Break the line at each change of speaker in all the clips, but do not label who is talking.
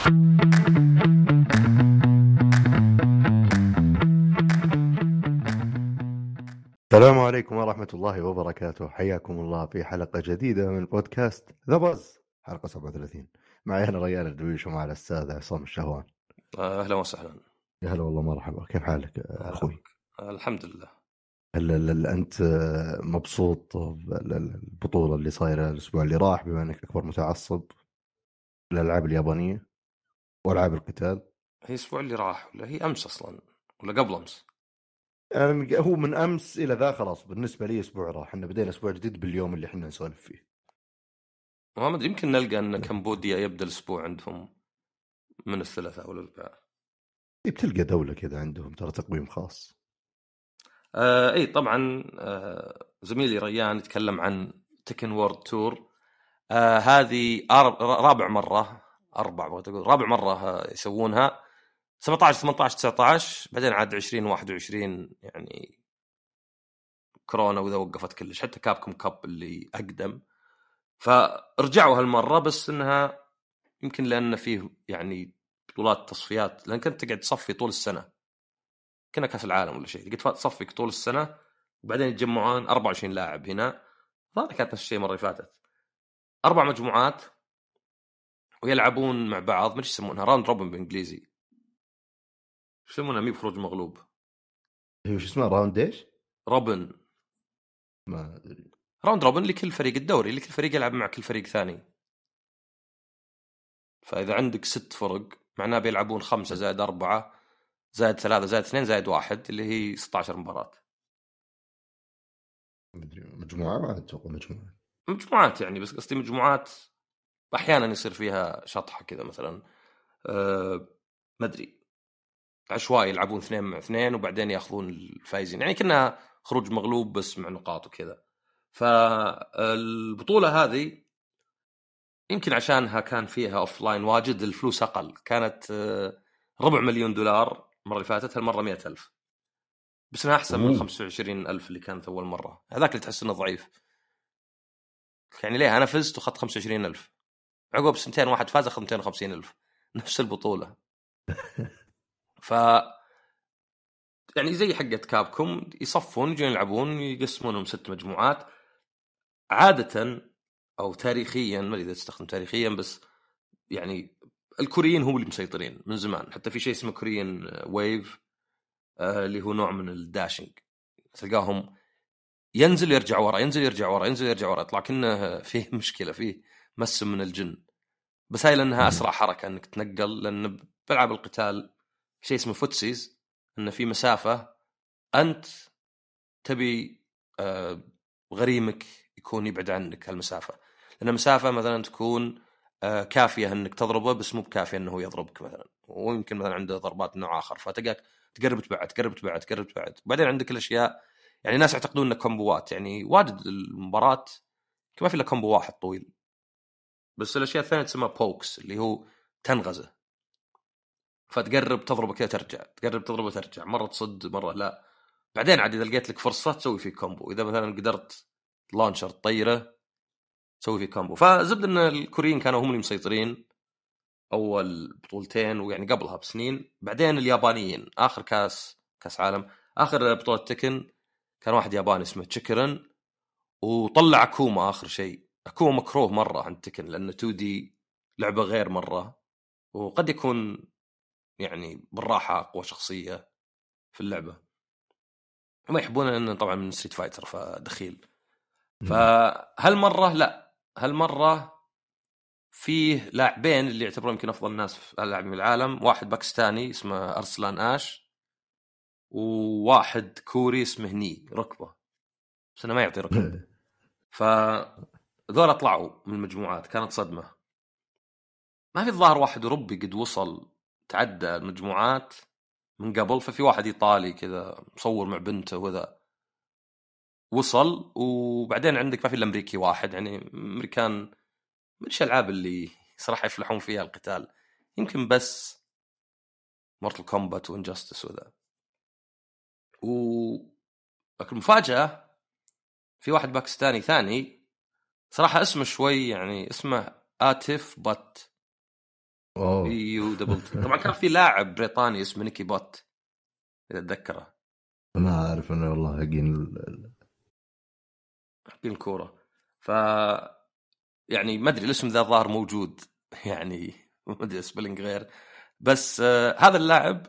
السلام عليكم ورحمة الله وبركاته. حياكم الله في حلقة جديدة من بودكاست ذا باز حلقة 37 معي أنا ريان الدويش ومع الأستاذ عصام الشهوان.
أهلا وسهلا.
يا هلا والله مرحبا. كيف حالك أخوي؟
الحمد لله.
هل, هل, هل أنت مبسوط بالبطولة اللي صايرة الأسبوع اللي راح بما أنك أكبر متعصب للألعاب اليابانية؟ وألعاب القتال؟
هي الأسبوع اللي راح ولا هي أمس أصلا؟ ولا قبل أمس؟
يعني هو من أمس إلى ذا خلاص بالنسبة لي أسبوع راح. إحنا بدينا أسبوع جديد باليوم اللي إحنا نسولف فيه.
ما أدري يمكن نلقى إن كمبوديا يبدأ الأسبوع عندهم من الثلاثاء والاربعاء
إيه، بتلقى دولة كذا عندهم ترى تقويم خاص.
آه إي طبعا آه زميلي ريان يتكلم عن تكن وورد تور آه هذه رابع مرة أربع بغيت أقول رابع مرة يسوونها. 17 18 19 بعدين عاد 20 21 يعني كورونا واذا وقفت كلش. حتى كابكم كاب اللي أقدم. فرجعوا هالمرة بس إنها يمكن لأن فيه يعني بطولات تصفيات لأن كنت تقعد تصفي طول السنة. كنا كأس العالم ولا شيء قد تصفيك طول السنة وبعدين يتجمعون 24 لاعب هنا. ظاهر كانت نفس الشيء المرة اللي فاتت. أربع مجموعات ويلعبون مع بعض ما يسمونها round robin بالإنجليزي. شو يسمونها؟ مي بخروج مغلوب.
هي وش اسمها؟ round إيش؟
روبن
ما أدري.
round robin لكل فريق الدوري اللي كل فريق يلعب مع كل فريق ثاني. فإذا عندك ست فرق معناه بيلعبون خمسة زائد أربعة زائد ثلاثة زائد اثنين زائد واحد اللي هي 16 مباراة.
ما أدري مجموعة ما أتوقع مجموعة.
مجموعات يعني بس قصدي مجموعات أحيانا يصير فيها شطحة كذا مثلا. أه ما أدري. عشوائي يلعبون اثنين مع اثنين وبعدين يأخذون الفايزين. يعني كنا خروج مغلوب بس مع نقاط وكذا. فالبطوله هذه يمكن عشانها كان فيها offline واجد الفلوس أقل. كانت آه، ربع مليون دولار المرة اللي فاتت هالمرة مئة ألف. بس أنها أحسن من
أوه.
25 ألف اللي كانت أول مرة. هذاك اللي تحس إنه ضعيف. يعني ليه؟ أنا فزت وأخذت 25 ألف. عقب سنتين واحد فاز أخذ 250 ألف. نفس البطولة. ف يعني زي حقة كابكم يصفون يجون يلعبون يقسمونهم ست مجموعات. عادة أو تاريخيا ما أدري إذا تستخدم تاريخيا بس يعني الكوريين هم اللي مسيطرين من زمان. حتى في شيء اسمه Korean wave آه اللي هو نوع من ال dashing. تلقاهم ينزل يرجع ورا ينزل يرجع ورا ينزل يرجع ورا يطلع كأنه فيه مشكلة فيه مس من الجن. بس هاي لأنها أسرع حركة إنك تنقل لأن بلعب القتال شيء اسمه footsies انه في مسافة أنت تبي آه، غريمك يكون يبعد عنك هالمسافة. لأن مسافه مثلا تكون آه، كافية إنك تضربه بس مو بكافية إنه يضربك مثلا. ويمكن مثلا عنده ضربات نوع آخر فتلقاك تقرب تبعد تقرب تبعد تقرب تبعد وبعدين عندك الأشياء يعني ناس يعتقدون إنه كومبوات يعني واجد المباراة ما في إلا combo واحد طويل. بس الأشياء الثانية تسمى pokes اللي هو تنغزه. فتقرب تضربه كذا ترجع تقرب تضربه ترجع مرة تصد مرة لا. بعدين عاد إذا لقيت لك فرصة تسوي فيه combo إذا مثلا قدرت launcher تطيره تسوي فيه combo فزبدة إن الكوريين كانوا هم اللي مسيطرين أول بطولتين ويعني قبلها بسنين. بعدين اليابانيين آخر كاس كاس عالم آخر بطولة Tekken كان واحد ياباني اسمه تشيكرن وطلع اكوما آخر شيء. اكوما مكروه مرة عند Tekken لأنه 2D لعبة غير مرة وقد يكون يعني بالراحة اقوى شخصية في اللعبة. هم يحبونه لأنه طبعا من Street Fighter فدخيل. فهالمرة لا هالمرة فيه لاعبين اللي يعتبرون يمكن أفضل ناس في اللاعبين في العالم. واحد باكستاني اسمه أرسلان آش وواحد كوري اسمه Knee ركبة. بس أنا ما يعطي ركبة. فذولا طلعوا من المجموعات كانت صدمة. ما في الظاهر واحد اوروبي قد وصل تعدى المجموعات من قبل ففي واحد إيطالي كذا مصور مع بنته وذا. وصل وبعدين عندك ما في إلا أمريكي واحد يعني أمريكان من الألعاب اللي صراحة يفلحون فيها القتال؟ يمكن بس Mortal Kombat و Injustice وذا. و لكن المفاجاه في واحد باكستاني ثاني صراحة اسمه شوي يعني اسمه اتف بط
اوه
يو دبل تي طبعا كان في لاعب بريطاني اسمه نيكي بوت إذا تذكره.
ما أعرف أنا والله حقين
حقين الكورة. ف يعني ما أدري الاسم ذا الظاهر موجود. يعني ما أدري سبيلنج غير. بس آه هذا اللاعب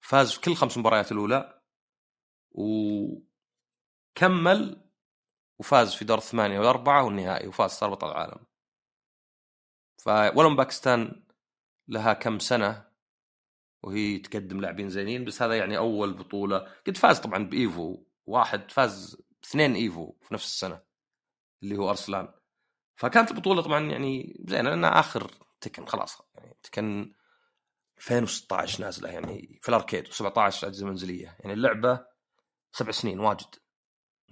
فاز في كل خمس مباريات الأولى وكمل وفاز في دور الثمانية والأربعة والنهائي وفاز صار بطل العالم. فولو باكستان لها كم سنة؟ وهي تقدم لاعبين زينين بس هذا يعني أول بطولة. قد فاز طبعا ب EVO واحد فاز اثنين EVO في نفس السنة اللي هو أرسلان. فكانت البطولة طبعا يعني زينة لأنها آخر Tekken خلاص يعني Tekken 2016 نازلة يعني في ال arcade و17 اجهزه منزلية. يعني اللعبة سبع سنين واجد.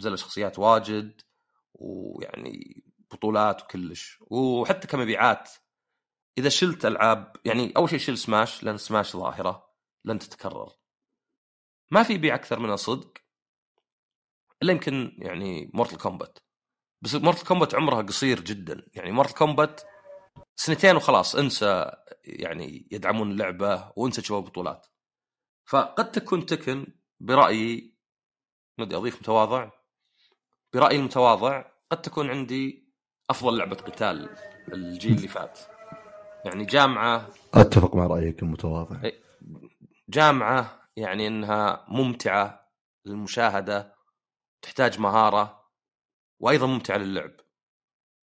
نزل شخصيات واجد ويعني بطولات وكلش. وحتى كمبيعات إذا شلت ألعاب يعني أول شيء شيل Smash لأن Smash ظاهرة لن تتكرر. ما في بيع أكثر منها صدق إلا يمكن يعني Mortal Kombat بس Mortal Kombat عمرها قصير جدا. يعني Mortal Kombat سنتين وخلاص انسى يعني يدعمون اللعبة وانسى تشوف بطولات فقد تكون تكن برأيي ودي أضيف متواضع؟ برايي المتواضع قد تكون عندي أفضل لعبة قتال الجيل اللي فات. يعني جامعة
أتفق مع رأيك المتواضع.
جامعة يعني إنها ممتعة للمشاهدة تحتاج مهارة وأيضا ممتعة للعب.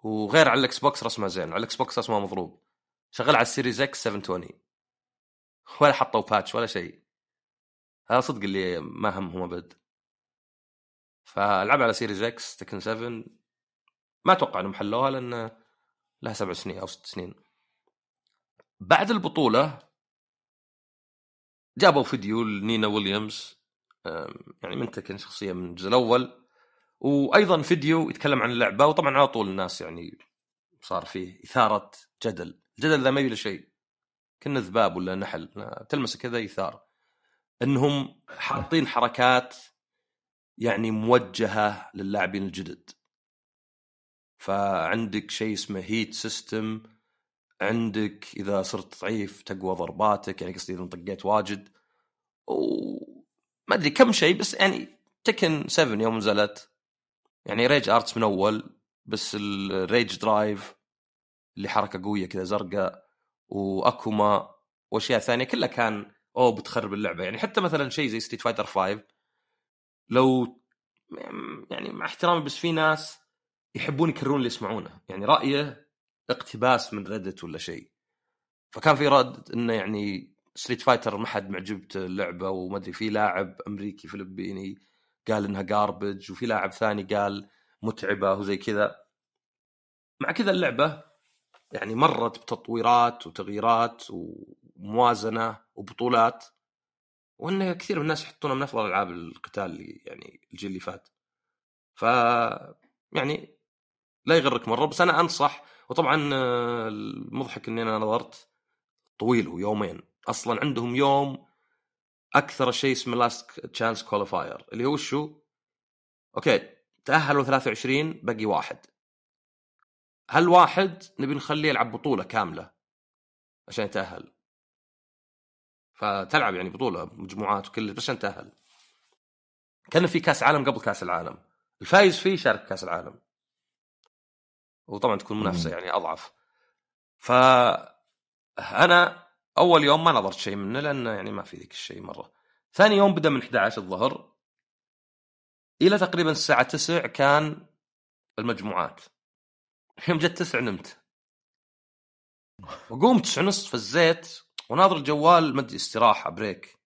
وغير على ال Xbox رسمها زين على ال Xbox رسمها مضروب. شغال على ال Series X 720 ولا حطوا patch ولا شيء. هذا صدق اللي ما همهم أبد. فالعب على Series X Tekken 7 ما أتوقع إنهم حلوها لأن لها سبع سنين أو ست سنين. بعد البطولة جابوا فيديو لنينا ويليامز يعني من Tekken شخصية من الجزء الأول. وأيضا فيديو يتكلم عن اللعبة وطبعا على طول الناس يعني صار فيه إثارة جدل. الجدل ذا ما يبي شيء. كنا ذباب ولا نحل. تلمسه كذا يثار. إنهم حاطين حركات يعني موجهة للاعبين الجدد. فعندك شيء اسمه heat system عندك إذا صرت ضعيف تقوى ضرباتك يعني قصدي إذا طقيت واجد. وما أدري كم شيء بس يعني Tekken 7 يوم نزلت. يعني Rage Arts من أول بس ال Rage Drive اللي حركة قوية كذا زرقاء وأكوما وأشياء ثانية كلها كان أوه بتخرب اللعبة. يعني حتى مثلا شيء زي Street Fighter 5 لو يعني مع احترامي بس في ناس يحبون يكررون اللي يسمعونه. يعني رأيه اقتباس من Reddit ولا شيء. فكان في رد إنه يعني Street Fighter ما حد معجبته اللعبه وما أدري في لاعب أمريكي فلبيني قال إنها garbage وفي لاعب ثاني قال متعبة وزي كذا. مع كذا اللعبة يعني مرت بتطويرات وتغييرات وموازنة وبطولات. وان كثير من الناس يحطونها من أفضل ألعاب القتال اللي يعني الجيل اللي فات. ف يعني لا يغرك مرة بس أنا أنصح وطبعا آه، المضحك إني أنا ناظرت طويل هو يومين. أصلا عندهم يوم أكثر شيء اسمه last chance qualifier اللي هو شو؟ okay تأهلوا 23 باقي واحد. هالواحد نبي نخليه يلعب بطولة كاملة عشان يتأهل؟ فتلعب يعني بطولة مجموعات وكل بس عشان تأهل. كان في كأس عالم قبل كأس العالم. الفايز فيه يشارك كأس العالم. وطبعا تكون
منافسة.
يعني أضعف. ف أنا أول يوم ما ناظرت شيء منه لأنه يعني ما في ذيك الشيء مرة. ثاني يوم بدأ من 11 الظهر. إلى تقريبا الساعة 9 كان المجموعات. يوم جت 9 نمت. وقوم 9 ونص فزيت وناظر الجوال مدري استراحة break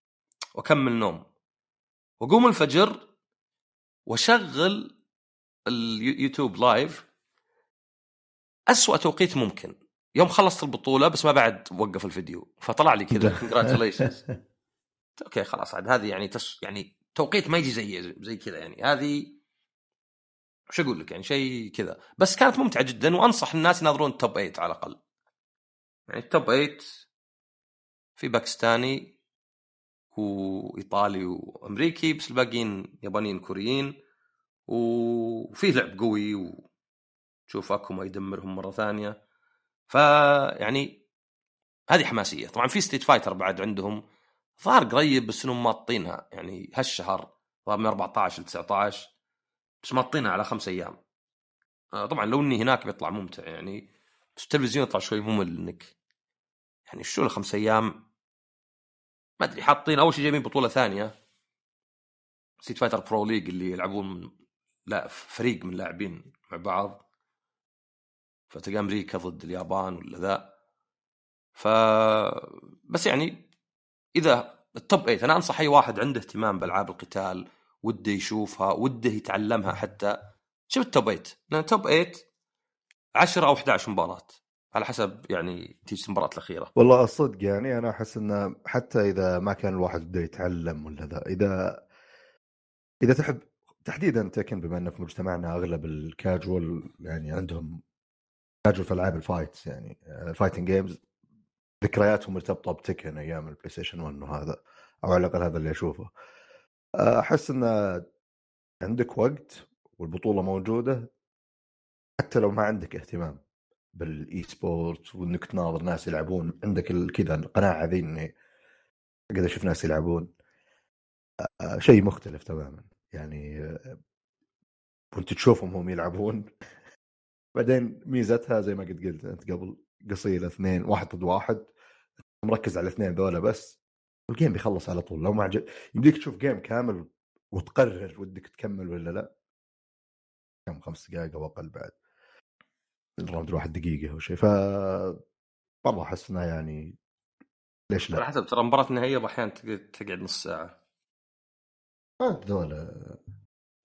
وأكمل نوم. وأقوم الفجر وأشغل ال YouTube live. أسوأ توقيت ممكن. يوم خلصت البطولة بس ما بعد وقف الفيديو. فطلع لي كذا. congratulations okay خلاص عاد هذه يعني تس يعني توقيت ما يجي زي زي كذا يعني. هذه وش أقول لك يعني؟ شيء كذا. بس كانت ممتعة جدا وأنصح الناس يناظرون ال top 8 على الأقل. يعني ال top 8 في باكستاني وايطالي وأمريكي بس الباقيين يابانيين كوريين وفيه لعب قوي وتشوف اكوما يدمرهم مرة ثانية. فيعني هذه حماسية. طبعا في Street Fighter بعد عندهم. ظهر قريب بس إنهم ماطينها. يعني هالشهر ظهر من 14 ل 19 بس ماطينها على خمس أيام. آه، طبعا لو إني هناك بيطلع ممتع يعني بس التلفزيون يطلع شوي ممل إنك يعني شو الخمس أيام؟ ما أدري حاطين أول شيء جايبين بطولة ثانية. Street Fighter Pro League اللي يلعبون لا فريق من لاعبين مع بعض. فتلقى أمريكا ضد اليابان ولا ذا. ف بس يعني إذا ال top 8 أنا أنصح أي واحد عنده اهتمام بألعاب القتال وده يشوفها وده يتعلمها حتى. شوف ال top 8 لأن ال top 8 10 أو 11 مباراة. على حسب يعني تيجي المباراة الأخيرة.
والله الصدق يعني أنا أحس انه حتى إذا ما كان الواحد بده يتعلم ولا ذا إذا إذا تحب تحديدا Tekken بما انه في مجتمعنا أغلب الكاجوال يعني عندهم كاجوال في ألعاب ال fights يعني ال fighting games ذكرياتهم مرتبطة ب Tekken أيام ال PlayStation 1 وهذا أو على الأقل هذا اللي أشوفه. أحس انه عندك وقت والبطولة موجودة حتى لو ما عندك اهتمام. بال esport وإنك تناظر ناس يلعبون. عندك كذا القناعة ذي إني أقدر أشوف ناس يلعبون. شيء مختلف تماما. يعني وأنت تشوفهم هم يلعبون. بعدين ميزتها زي ما قد قلت أنت قبل قصيره اثنين واحد ضد واحد مركز على الاثنين ذولا بس. وال game بيخلص على طول. لو ما عجب يمديك تشوف game كامل وتقرر ودك تكمل ولا لا. كم؟ خمس دقائق أو أقل بعد. ال round الواحد دقيقة أو شيء ف والله أحس إنها يعني ليش لا؟
على حسب ترى مباراة النهائيه أحيانا تقعد نص ساعة.
ذولا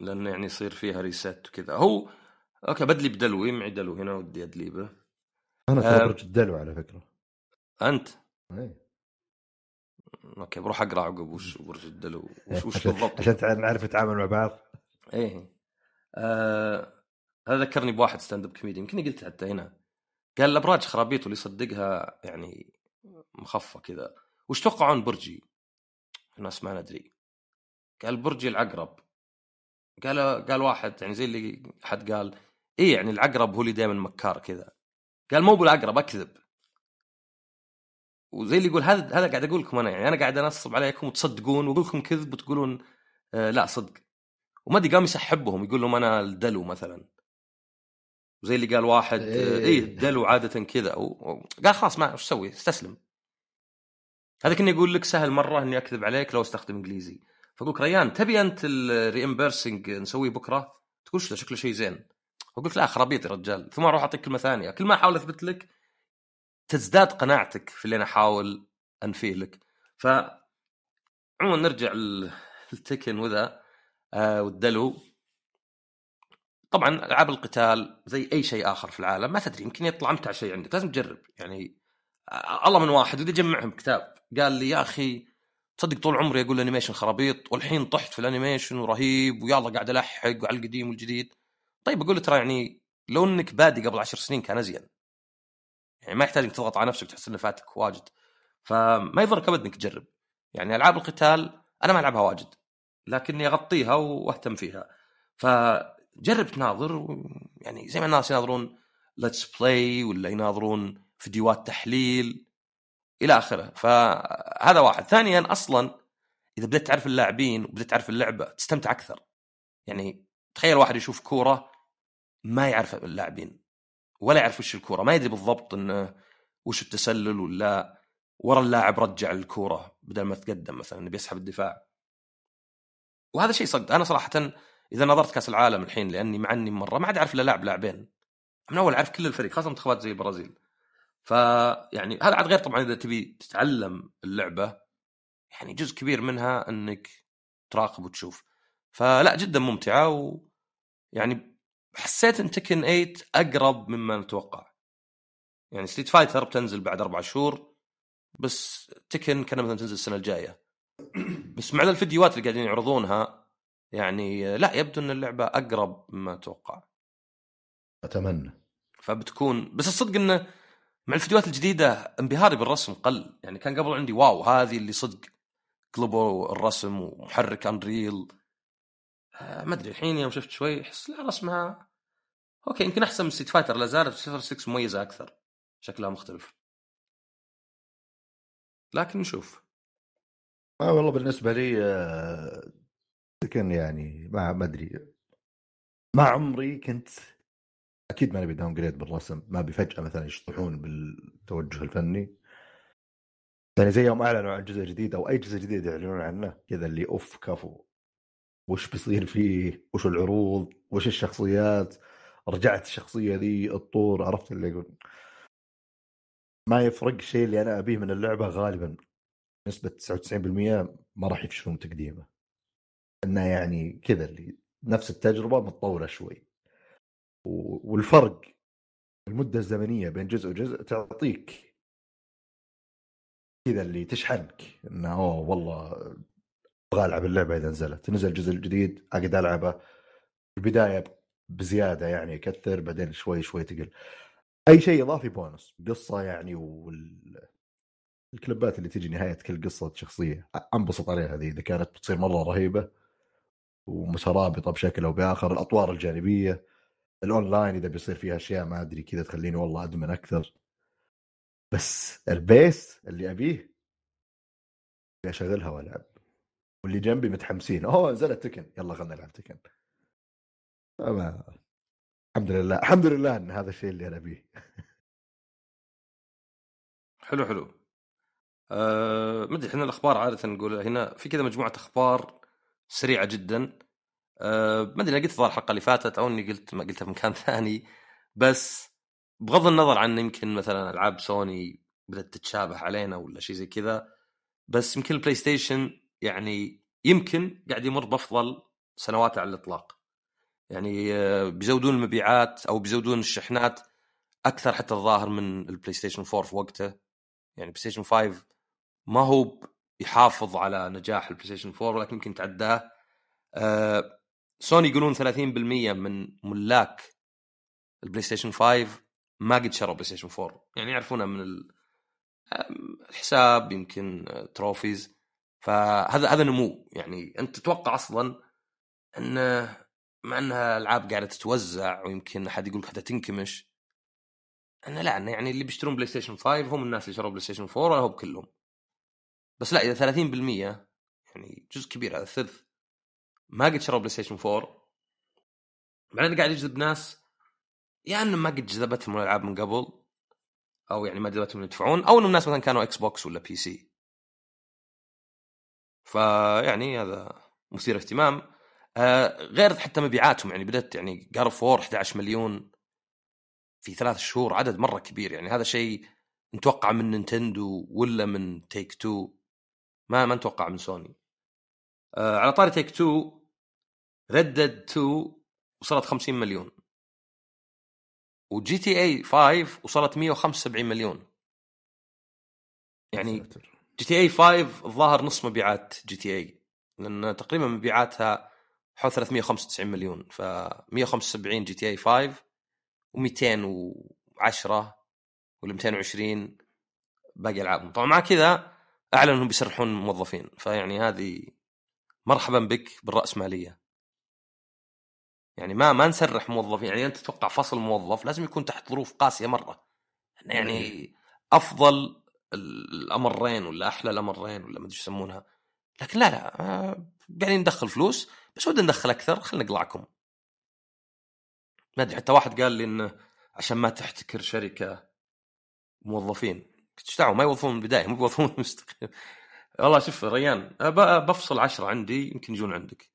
لأنه يعني يصير فيها reset وكذا. هو أوكي بدلي بدلوي معي دلو هنا ودي أدليبه.
أنا ترى برج الدلو على فكرة.
أنت؟
إيه.
أوكي بروح أقرأ عقب وش برج الدلو وش, وش بالضبط؟
عشان نعرف نتعامل مع بعض.
إيه. آه هذا ذكرني بواحد ستاند اب كوميدي يمكن قلت حتى هنا. قال الأبراج خرابيط واللي يصدقها يعني مخفى كذا. وش توقعون برجي؟ الناس ما ندري. قال برجي العقرب. قال قال واحد يعني زي اللي حد قال إيه يعني العقرب هو اللي دائما مكار كذا. قال مو بالعقرب أكذب. وزي اللي يقول هذا هذا قاعد أقول لكم أنا يعني أنا قاعد أنصب عليكم وتصدقون وأقول لكم كذب وتقولون آه لا صدق. وما أدري قام يسحبهم يقول لهم أنا الدلو مثلا. زي اللي قال واحد إيه, إيه الدلو عادة كذا. قال خلاص ما وش أسوي استسلم. هذا كني أقول لك سهل مرة إني أكذب عليك لو أستخدم إنجليزي. فأقول لك ريان تبي أنت الريمبرسنج نسويه بكرة؟ تقول شكله شيء زين. أقول لك لا خرابيط يا رجال. ثم أروح أعطيك كلمة ثانية. كل ما أحاول أثبت لك تزداد قناعتك في اللي أنا أحاول أنفيه لك. ف عموما نرجع للتكن وذا آه والدلو. طبعا ألعاب القتال زي أي شيء آخر في العالم ما تدري يمكن يطلع أمتع شيء عندك لازم تجرب. يعني الله من واحد ودي أجمعهم كتاب. قال لي يا أخي تصدق طول عمري أقول ال animation خرابيط والحين طحت في ال animation ورهيب ويلا قاعد ألحق على القديم والجديد. طيب أقول له ترى يعني لو إنك بادي قبل عشر سنين كان أزين. يعني ما يحتاج إنك تضغط على نفسك تحس انه فاتك واجد. فما يضرك أبد إنك تجرب. يعني ألعاب القتال أنا ما ألعبها واجد لكني أغطيها وأهتم فيها. فجرب تناظر يعني زي ما الناس يناظرون let's play ولا يناظرون فيديوهات تحليل إلى آخره. فهذا واحد. ثانيا أصلا إذا بديت تعرف اللاعبين وبديت تعرف اللعبة تستمتع أكثر. يعني تخيل واحد يشوف كورة ما يعرف اللاعبين ولا يعرف وش الكورة. ما يدري بالضبط انه وش التسلل ولا ورا اللاعب رجع الكورة بدل ما تقدم مثلا بيسحب الدفاع. وهذا شيء صدق. أنا صراحة إذا نظرت كأس العالم الحين لأني معني مرة ما عاد أعرف إلا لاعب لاعبين. من أول أعرف كل الفريق خاصة منتخبات زي البرازيل. فيعني هذا عاد غير طبعا إذا تبي تتعلم اللعبة يعني جزء كبير منها إنك تراقب وتشوف. فلا جدا ممتعة و يعني حسيت إن Tekken 8 أقرب مما نتوقع. يعني Street Fighter بتنزل بعد أربع شهور بس Tekken كان مثلا تنزل السنة الجاية. بس مع الفيديوهات اللي قاعدين يعرضونها يعني لا يبدو أن اللعبة أقرب مما أتوقع.
أتمنى.
فبتكون بس الصدق انه مع الفيديوهات الجديدة انبهاري بالرسم قل. يعني كان قبل عندي wow هذه اللي صدق. قلبوا الرسم ومحرك Unreal آه ما أدري الحين يوم شفت شوي احس لا رسمها okay يمكن أحسن من Street Fighter لا زالت 06 مميزة أكثر. شكلها مختلف. لكن نشوف.
آه والله بالنسبة لي Tekken يعني ما ما أدري ما عمري كنت أكيد ما نبي downgrade بالرسم ما أبي فجأة مثلا يشطحون بالتوجه الفني. يعني زي يوم أعلنوا عن جزء جديد أو أي جزء جديد يعلنون عنه كذا اللي أوف كفو. وش بيصير فيه؟ وش العروض؟ وش الشخصيات؟ رجعت الشخصية ذي الطور عرفت اللي يقول. ما يفرق الشيء اللي أنا أبيه من اللعبة غالبا نسبة 99% ما راح يفشلون تقديمه. إنه يعني كذا اللي نفس التجربة متطورة شوي. والفرق المدة الزمنية بين جزء وجزء تعطيك كذا اللي تشحنك انه أوه والله أبغى ألعب اللعبة إذا نزلت. نزل الجزء الجديد أقعد ألعبه. البداية بزيادة يعني يكثر بعدين شوي شوي تقل. أي شيء إضافي بونص قصة يعني وال الكليبات اللي تجي نهاية كل قصة شخصية. أنبسط عليها هذه إذا كانت بتصير مرة رهيبة. ومترابطة بشكل أو بآخر الأطوار الجانبية الأونلاين إذا بيصير فيها أشياء ما أدري كذا تخليني والله أدمن أكثر. بس ال base اللي أبيه ابي أشغلها والعب واللي جنبي متحمسين. أوه نزلت Tekken يلا خلينا نلعب Tekken. أما... الحمد لله الحمد لله إن هذا الشيء اللي أنا أبيه.
حلو حلو. أه ما أدري إحنا الأخبار عادة نقول هنا في كذا مجموعة أخبار سريعة جدا. أه ما أدري أنا قلت الظاهر الحلقة اللي فاتت أو إني قلت ما قلتها في مكان ثاني. بس بغض النظر عن يمكن مثلا ألعاب سوني بدأت تتشابه علينا ولا شيء زي كذا بس يمكن البلاي ستيشن يعني يمكن قاعد يمر بأفضل سنواته على الإطلاق. يعني آه، بيزودون المبيعات أو بيزودون الشحنات أكثر حتى الظاهر من البلاي ستيشن 4 في وقته. يعني بلاي ستيشن 5 ما هو يحافظ على نجاح البلاي ستيشن 4 ولكن يمكن تعداه. آه، سوني يقولون 30% من ملاك البلاي ستيشن 5 ما قد شروا بلاي ستيشن 4 يعني يعرفونها من الحساب يمكن آه، trophies فهذا هذا نمو. يعني أنت تتوقع أصلا انه مع إنها ألعاب قاعدة تتوزع ويمكن أحد يقول لك تنكمش. انه لا يعني اللي بيشترون بلاي ستيشن 5 هم الناس اللي شروا بلاي ستيشن 4 ولا هو بكلهم بس لا إذا 30% يعني جزء كبير هذا ثلث ما قد شروا بلاي ستيشن 4 بعدين قاعد يجذب ناس يا انهم ما قد جذبتهم الألعاب من قبل أو يعني ما جذبتهم يدفعون أو انهم ناس مثلا كانوا إكس بوكس ولا PC فيعني هذا مثير اهتمام. آه غير حتى مبيعاتهم يعني بدأت يعني جار اوف 11 مليون في ثلاث شهور عدد مرة كبير. يعني هذا شيء نتوقع من نينتندو ولا من Take-Two ما ما نتوقع من سوني. آه على طاري Take-Two Red Dead 2 وصلت 50 مليون. و GTA 5 وصلت 175 مليون. يعني. GTA 5 الظاهر نص مبيعات GTA لأن تقريبا مبيعاتها حول 395 مليون. ف 175 GTA 5 و210 ولا 220 باقي ألعابهم. طبعا مع كذا اعلنوا أنهم بيسرحون موظفين. فيعني هذه مرحبا بك بالراسماليه يعني ما ما نسرح موظفين. يعني أنت تتوقع فصل موظف لازم يكون تحت ظروف قاسية مرة. يعني أفضل الأمرين ولا أحلى الأمرين ولا ما أدري يسمونها. لكن لا لا قاعدين ندخل فلوس. بس ودنا ندخل أكثر. خلينا نقلعكم ما أدري حتى واحد قال لي إنه عشان ما تحتكر شركة موظفين. إيش دعوه ما يوظفون من البداية مو يوظفون مستقيم والله شوف ريان بفصل عشرة عندي يمكن يجون عندك.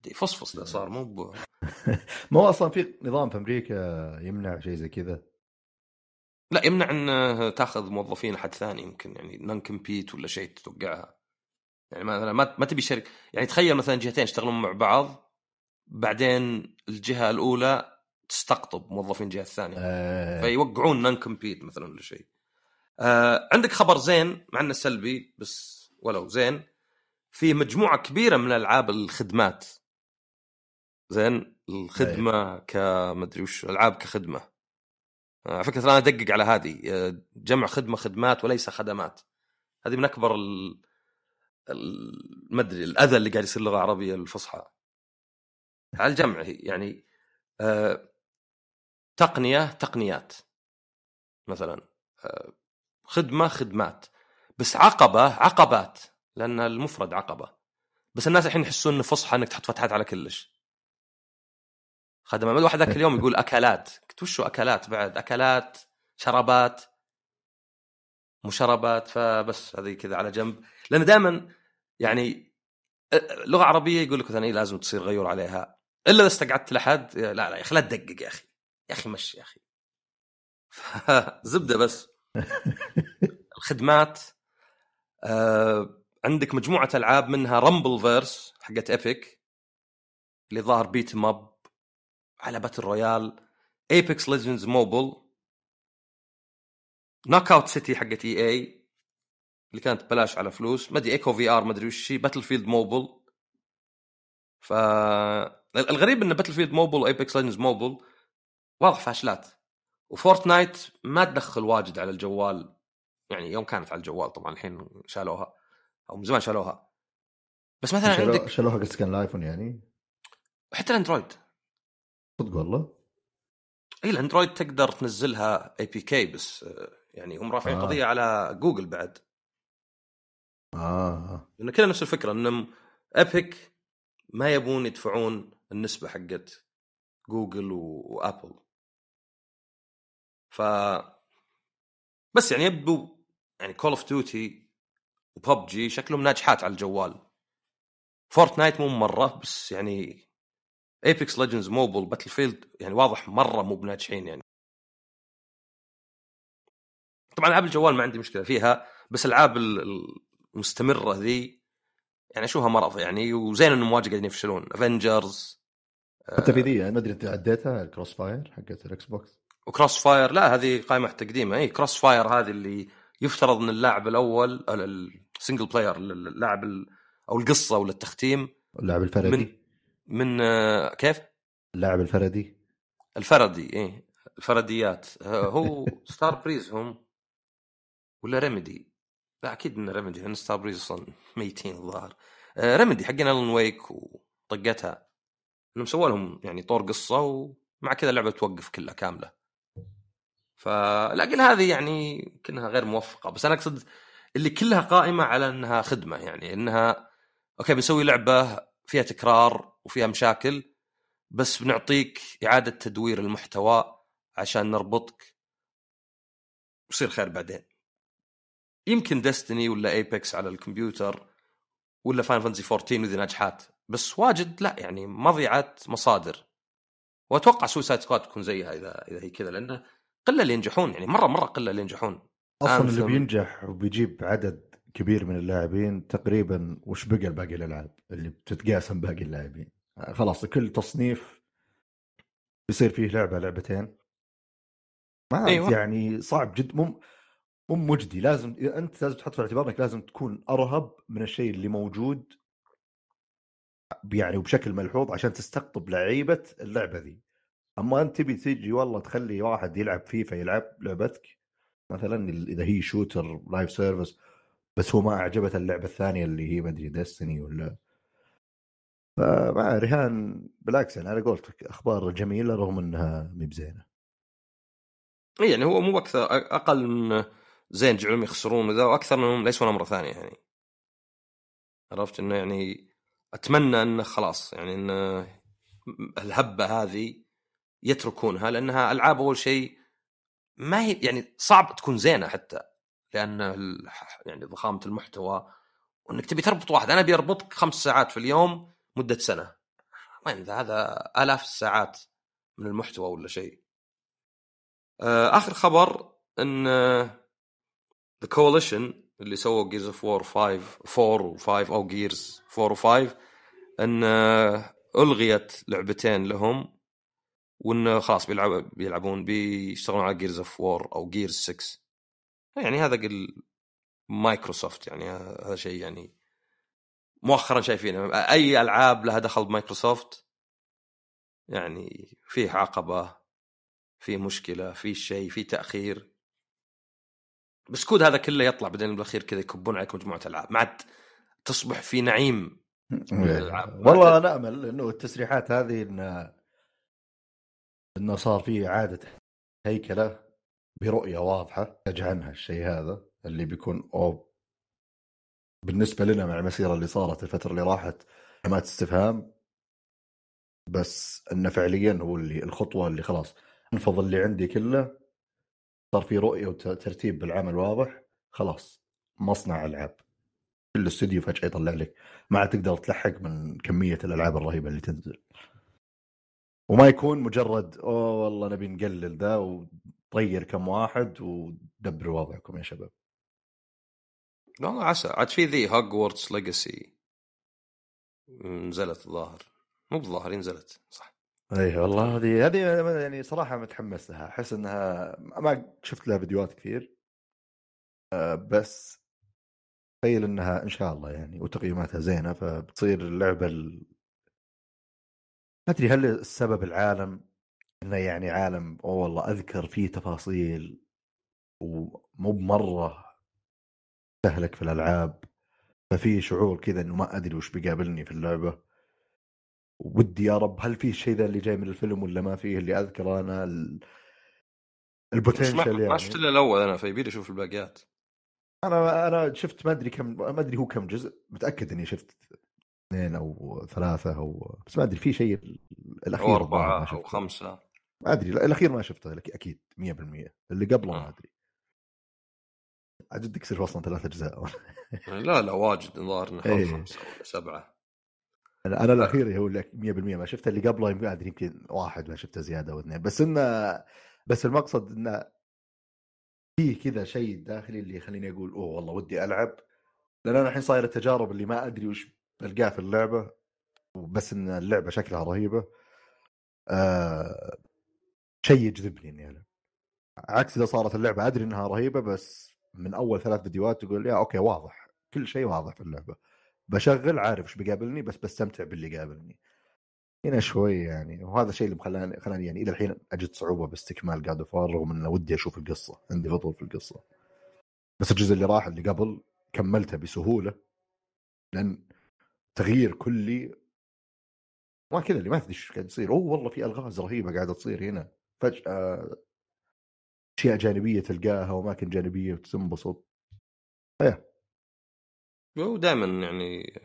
دي فصفص ده صار مو ب...
ما هو أصلا في نظام في أمريكا يمنع شيء زي كذا؟
لا يمنع إن تاخذ موظفين احد ثاني يمكن يعني non-compete ولا شيء توقعها يعني ما ما, ما تبي شركة. يعني تخيل مثلا جهتين يشتغلون مع بعض بعدين الجهة الأولى تستقطب موظفين الجهة الثانية.
آه.
فيوقعون non-compete مثلا ولا شيء. آه عندك خبر زين مع إنه سلبي بس ولو زين. في مجموعة كبيرة من ألعاب الخدمات. زين الخدمة كمدري وش ألعاب كخدمة. آه، على فكرة أنا أدقق على هذه. آه، جمع خدمة خدمات وليس خدمات. هذه من أكبر ال... ال... ما أدري الأذى اللي قاعد يصير اللغة العربية الفصحى. على الجمع هي يعني آه، تقنية تقنيات مثلا. آه، خدمة خدمات. بس عقبة عقبات لأن المفرد عقبة. بس الناس الحين يحسون إنه فصحى إنك تحط فتحات على كلش. خدم واحد ذاك اليوم يقول أكلات. قلت وشو أكلات بعد؟ أكلات شربات مشربات فبس هذه كذا على جنب. لأن دائما يعني لغة عربية يقول لك مثلا إيه لازم تصير غيور عليها. إلا إذا استقعدت لحد لا لا يا أخي لا تدقق يا أخي. يا أخي مشي يا أخي. زبدة بس. الخدمات آه عندك مجموعة ألعاب منها Rumbleverse حقت Epic اللي ظاهر beat 'em up على battle royale Apex Legends Mobile Knockout City حقت EA اللي كانت ببلاش على فلوس ما أدري Echo VR ما أدري وش Battlefield Mobile ف الغريب إن Battlefield Mobile و Apex Legends Mobile واضح فاشلات. و Fortnite ما تدخل واجد على الجوال يعني يوم كانت على الجوال طبعا الحين شالوها أو من زمان شالوها. بس مثلا
شالو-
عندك
شالوها قصدك كان الآيفون يعني؟
حتى الأندرويد.
صدق والله؟
اي الأندرويد تقدر تنزلها APK بس يعني هم رافعين
آه.
قضية على جوجل بعد.
آه.
لأن كلها نفس الفكرة ان Epic ما يبون يدفعون النسبة حقت جوجل وأبل. ف بس يعني يبدو يعني Call of Duty و PUBG شكلهم ناجحات على الجوال. Fortnite مو مرة بس يعني Apex Legends Mobile Battlefield يعني واضح مرة مو بناجحين يعني. طبعا ألعاب الجوال ما عندي مشكلة فيها بس الألعاب ال- المستمرة ذي يعني اشوفها مرض يعني وزين إنهم واجد قاعدين يفشلون. Avengers
حتى في ذي ما أدري أنت عديتها ال CrossFire حقت ال Xbox
و CrossFire لا هذه قائمة تقديمها. اي CrossFire هذه اللي يفترض إن اللاعب الأول ال single player اللاعب ال- أو القصة ولا التختيم.
اللاعب الفردي.
من من آه، كيف؟
اللاعب الفردي.
الفردي إيه الفرديات. آه، هو Starbreeze هم؟ ولا Remedy لا أكيد إنه Remedy لأن Starbreeze أصلا ميتين الظاهر. آه، Remedy حقين Alan Wake وطقتها. إنهم سووا لهم يعني طور قصة ومع كذا اللعبة توقف كلها كاملة. فلاقي هذه يعني كانها غير موفقة. بس أنا أقصد اللي كلها قائمة على إنها خدمة يعني إنها okay بنسوي لعبة فيها تكرار وفيها مشاكل بس بنعطيك إعادة تدوير المحتوى عشان نربطك. ويصير خير بعدين. يمكن Destiny ولا Apex على الكمبيوتر ولا Final Fantasy 14 وذي ناجحات بس واجد لا يعني مضيعة مصادر. وأتوقع Suicide Squad تكون زيها اذا إذا هي كذا لأنه قلة اللي ينجحون يعني مرة مرة قلة اللي ينجحون
أصلا اللي. بينجح وبيجيب عدد كبير من اللاعبين تقريبا وش بقى باقي الألعاب اللي بتتقاسم باقي اللاعبين خلاص كل تصنيف بيصير فيه لعبة لعبتين ما
أيوة.
يعني صعب جد مو مو مجدي لازم أنت لازم تحط في الاعتبار انك لازم تكون أرهب من الشيء اللي موجود يعني وبشكل ملحوظ عشان تستقطب لعيبة اللعبة ذي أما أنت تبي تيجي والله تخلي واحد يلعب فيفا يلعب لعبتك؟ مثلا إذا هي shooter live service بس هو ما أعجبته اللعبة الثانية اللي هي ما أدري Destiny ولا؟ فمع رهان بالعكس يعني لك أخبار جميلة رغم إنها مي
بزينة. يعني هو مو أكثر أقل من زين جعلهم يخسرون وذا وأكثر منهم لا يسوون مرة ثانية يعني. عرفت إنه يعني أتمنى إنه خلاص يعني إنه الهبة هذه يتركونها لأنها ألعاب أول شيء ما هي يعني صعب تكون زينة حتى لأن يعني ضخامة المحتوى وإنك تبي تربط واحد أنا أبي أربطك خمس ساعات في اليوم مدة سنة. وين ذا؟ هذا آلاف الساعات من المحتوى ولا شيء. آه، آخر خبر إن The Coalition اللي سووا Gears of War 5 4 و5 أو Gears 4 و5 إن آه، ألغيت لعبتين لهم. وإن خلاص بيلعب بيلعبون بيشتغلون على Gears of War أو Gears 6 يعني هذا قل مايكروسوفت يعني هذا شيء يعني مؤخرا شايفينه. أي ألعاب لها دخل بمايكروسوفت يعني فيه عقبة في مشكلة في شيء في تأخير. بس كود هذا كله يطلع بعدين بالأخير كذا يكبون عليك مجموعة ألعاب. ما عاد تصبح في نعيم الألعاب.
والله أنا أمل إنه التسريحات هذه انه إنه صار في إعادة هيكلة برؤية واضحة نتج عنها الشيء هذا اللي بيكون أوب. بالنسبة لنا مع المسيرة اللي صارت الفترة اللي راحت علامات استفهام. بس انه فعليا هو اللي الخطوة اللي خلاص انفض اللي عندي كله صار في رؤية وترتيب بالعمل واضح خلاص مصنع ألعاب. كل استوديو فجأة يطلع لك ما عاد تقدر تلحق من كمية الألعاب الرهيبة اللي تنزل. وما يكون مجرد أوه والله نبي نقلل ذا وطير كم واحد ودبروا وضعكم يا شباب.
لا عسى. عاد في ذي Hogwarts Legacy نزلت الظاهر. مو بالظاهر نزلت. صح.
اي والله هذه هذه يعني صراحة متحمس لها أحس إنها ما شفت لها فيديوهات كثير. آه، بس تخيل إنها إن شاء الله يعني وتقييماتها زينة فبتصير اللعبة ال... ما أدري هل السبب العالم إنه يعني عالم أوه والله أذكر فيه تفاصيل ومو بمرة تهلك في الألعاب ففي شعور كذا إنه ما أدري وش بيقابلني في اللعبة. ودي يا رب هل في الشيء ذا اللي جاي من الفيلم ولا ما فيه اللي أذكره أنا؟ ال... البوتنشل يعني
ما شفت إلا الأول أنا فيبي أشوف الباقيات.
أنا أنا شفت ما أدري كم ما أدري هو كم جزء متأكد إني شفت اثنين أو ثلاثة أو بس ما أدري في شيء
الأخير أو أربعة أو خمسة.
ما أدري الأخير ما شفته أكيد 100% اللي قبله ما آه. أدري. عاد يصير أصلا ثلاث أجزاء.
لا لا واجد الظاهر إنه إيه. خمسة ولا سبعة.
أنا أنا الأخير هو اللي 100% ما شفته اللي قبله يمكن يمكن واحد ما شفته زيادة أو اثنين. بس إنه بس المقصد إنه في كذا شيء داخلي اللي يخليني أقول أوه والله ودي ألعب. لأن أنا الحين صاير التجارب اللي ما أدري وش بلقاه في اللعبة بس إن اللعبة شكلها رهيبة. آه شيء يجذبني إني ألعب. عكس إذا صارت اللعبة أدري إنها رهيبة بس من أول ثلاث فيديوهات تقول يا okay واضح. كل شيء واضح في اللعبة. بشغل عارف إيش بيقابلني بس بستمتع باللي قابلني هنا شوي يعني وهذا الشيء اللي خلاني خلاني يعني إلى الحين أجد صعوبة باستكمال God of رغم انه ودي أشوف القصة عندي فضول في القصة. بس الجزء اللي راح اللي قبل كملته بسهولة لأن تغيير كلي. ما كذا اللي ما تدري إيش قاعد يصير. أوه والله في ألغاز رهيبة قاعدة تصير هنا. فجأة أشياء جانبية تلقاها وأماكن جانبية وتنبسط إيه.
ودائما يعني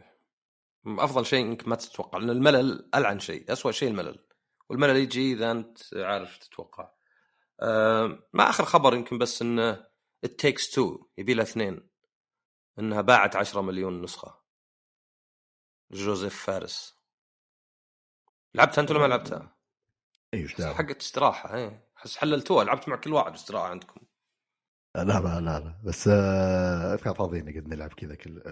أفضل شيء إنك ما تتوقع لأن الملل ألعن شيء اسوء شيء الملل. والملل يجي إذا أنت عارف تتوقع. أه ما آخر خبر يمكن بس إنه It Takes Two يبي لها اثنين. إنها باعت 10 مليون نسخة. جوزيف فارس. لعبتها أنت ولا ما لعبتها؟
إيش دعوة؟
حقت استراحة اي أحس حللتوها لعبت مع كل واحد استراحة عندكم.
لا لا لا لا. بس آه فاضيين قد نلعب كذا كل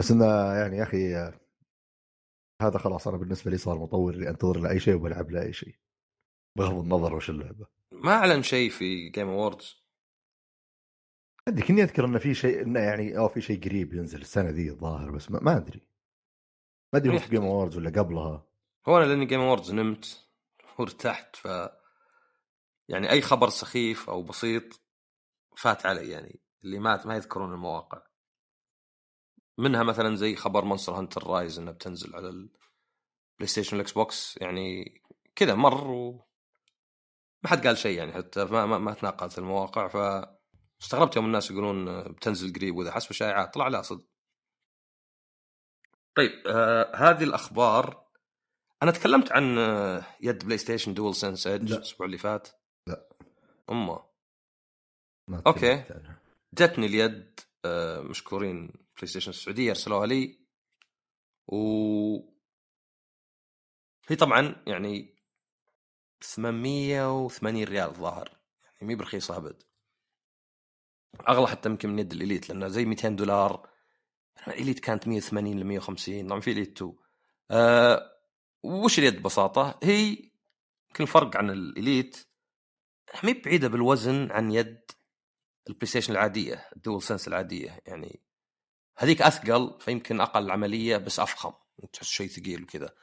بس إنه يعني يا أخي هذا خلاص أنا بالنسبة لي صار مطور اللي أنتظر لأي شيء وبلعب لأي شيء. بغض النظر وش اللعبة.
ما أعلن شيء في جيم اووردز
أدري كني أذكر إنه في شيء إنه يعني أو في شيء قريب ينزل السنة ذي الظاهر بس ما, ما أدري. ما أدري في Game Awards ولا قبلها.
هو أنا لأني Game Awards نمت وارتحت ف يعني أي خبر سخيف أو بسيط فات علي يعني اللي مات ما يذكرون المواقع. منها مثلا زي خبر Monster Hunter Rise إنها بتنزل على ال PlayStation وال Xbox يعني كذا مر و ما حد قال شيء يعني حتى ما ما, ما تناقلت المواقع ف استغربت يوم الناس يقولون بتنزل قريب واذا حسب شائعات طلع لا صدق. طيب آه هذه الأخبار أنا تكلمت عن آه، يد PlayStation DualSense Edge الأسبوع اللي فات؟
لا.
أمه. Okay. جتني اليد آه مشكورين PlayStation السعودية أرسلوها لي. و هي طبعا يعني 880 ريال الظاهر يعني مي برخيصة أبد. اغلى حتى يمكن من يد ال Elite لأنه زي 200 دولار. ال Elite كانت 180 ل 150 طبعا في Elite 2 أه وش اليد ببساطة هي يمكن الفرق عن ال Elite ما بعيدة بالوزن عن يد البلاي ستيشن العادية ال DualSense العادية يعني هذيك أثقل فيمكن أقل عملية بس أفخم تحس شيء ثقيل وكذا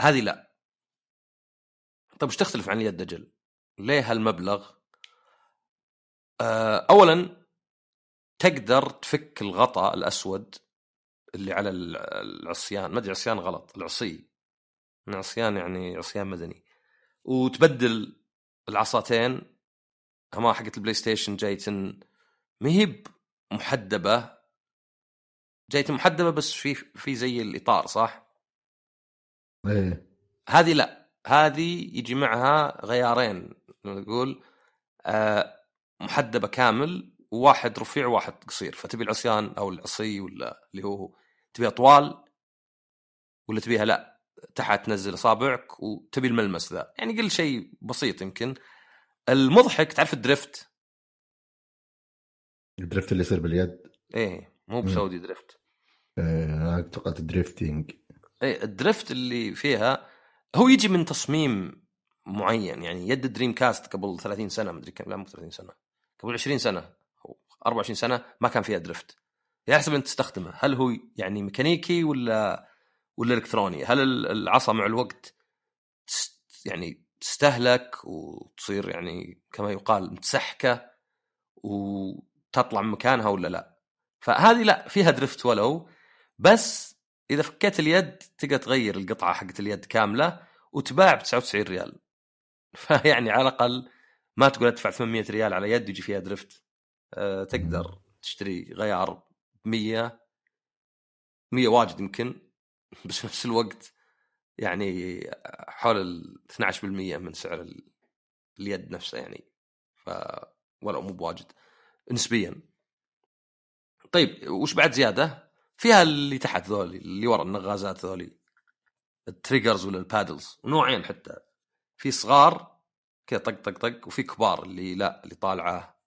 هذه لا طيب وش تختلف عن اليد أجل؟ ليه هالمبلغ؟ أه اولا تقدر تفك الغطاء الأسود اللي على العصيان. ما أدري عصيان غلط. العصي. عصيان يعني عصيان مدني. وتبدل العصاتين. هما حقت البلاي ستيشن جايتن ما هي محدبه جايته محدبة بس في في زي الإطار صح؟
إيه.
هذه لا. هذه يجي معها غيارين. نقول آه محدبة كامل وواحد رفيع وواحد قصير. فتبي العصيان أو العصي ولا اللي هو. تبيها طوال ولا تبيها لا تحت تنزل اصابعك وتبي الملمس ذا. يعني قل شيء بسيط يمكن. المضحك تعرف ال
drift؟ ال drift اللي يصير باليد؟
إيه مو. بسعودي
drift. أنا اعتقد drifting
إيه ال drift اللي فيها هو يجي من تصميم معين يعني يد Dreamcast قبل 30 سنة مدري كم لا مو 30 سنة قبل 20 سنة أو 24 سنة ما كان فيها drift. يعني حسب انت تستخدمه. هل هو يعني ميكانيكي ولا ولا إلكتروني؟ هل ال- العصا مع الوقت يعني تستهلك وتصير يعني كما يقال متسحكة وتطلع من مكانها ولا لا؟ فهذه لا فيها drift ولو. بس إذا فكيت اليد تقدر تغير القطعة حقت اليد كاملة وتباع ب 99 ريال. فيعني على الأقل ما تقول أدفع 800 ريال على يد يجي فيها drift أه تقدر تشتري غيار 100 100 واجد يمكن بس نفس الوقت يعني حول ال 12% من سعر ال- اليد نفسها يعني ف ولا مو بواجد نسبيا. طيب وش بعد زيادة؟ فيها اللي تحت ذولي اللي ورا النغازات ذولي ال triggers ولا ال paddles ونوعين حتى. في صغار كذا طق طق طق وفي كبار اللي لا اللي طالعة.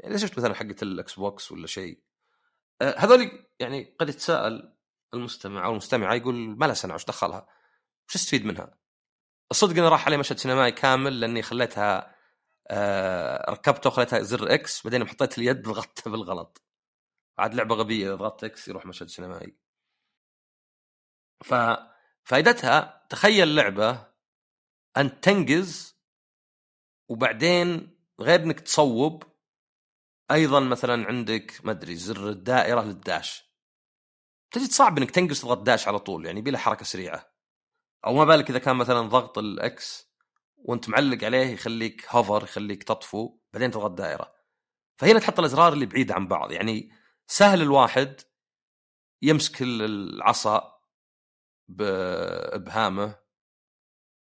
يعني شفت مثلا حقه الاكس بوكس ولا شيء هذول يعني قد يتساءل المستمع أو المستمعة يقول ما لها سنه وش دخلها؟ وش استفيد منها؟ الصدق اني راح علي مشهد سينمائي كامل لأني خليتها آه ركبتها وخليتها زر X بعدين حطيت اليد ضغطتها بالغلط عاد لعبة غبية اذا ضغطت X يروح مشهد سينمائي ففائدتها تخيل لعبة أن تنقز وبعدين غير إنك تصوب أيضا مثلا عندك ما أدري زر الدائرة لل dash تجد صعب إنك تنقز تضغط dash على طول يعني بلا حركة سريعة. أو ما بالك إذا كان مثلا ضغط ال X وأنت معلق عليه يخليك hover يخليك تطفو بعدين تضغط دائره فهنا تحط الأزرار اللي بعيده عن بعض. يعني سهل الواحد يمسك ال- العصا بابهامه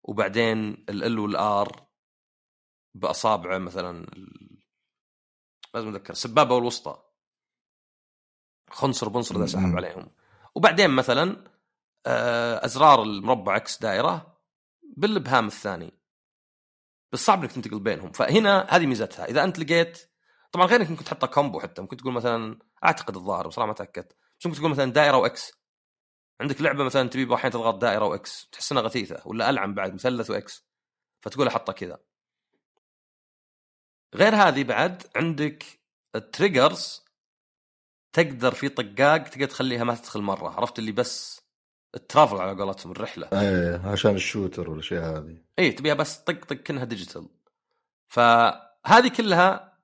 وبعدين ال L وال R بأصابعه مثلا ال- لازم أتذكر. السبابة والوسطى. خنصر بنصر ذا سحب. عليهم. وبعدين مثلا آه، أزرار المربع X دائرة بالإبهام الثاني. بس صعب إنك تنتقل بينهم. فهنا هذه ميزتها. إذا أنت لقيت طبعا غير إنك ممكن تحطها combo حتى ممكن تقول مثلا أعتقد الظاهر بصراحة ما تأكدت بس ممكن تقول مثلا دائرة و X عندك لعبة مثلا تبي أحيانا تضغط دائرة و X تحس إنها غثيثة ولا ألعن بعد مثلث و X فتقول احطها كذا. غير هذه بعد عندك ال triggers تقدر في طقاق تقدر تخليها ما تدخل مرة. عرفت اللي بس ال travel على قولتهم الرحلة.
إيه عشان ال shooter والأشياء هذه.
اي تبيها بس طق طق كأنها digital فهذه كلها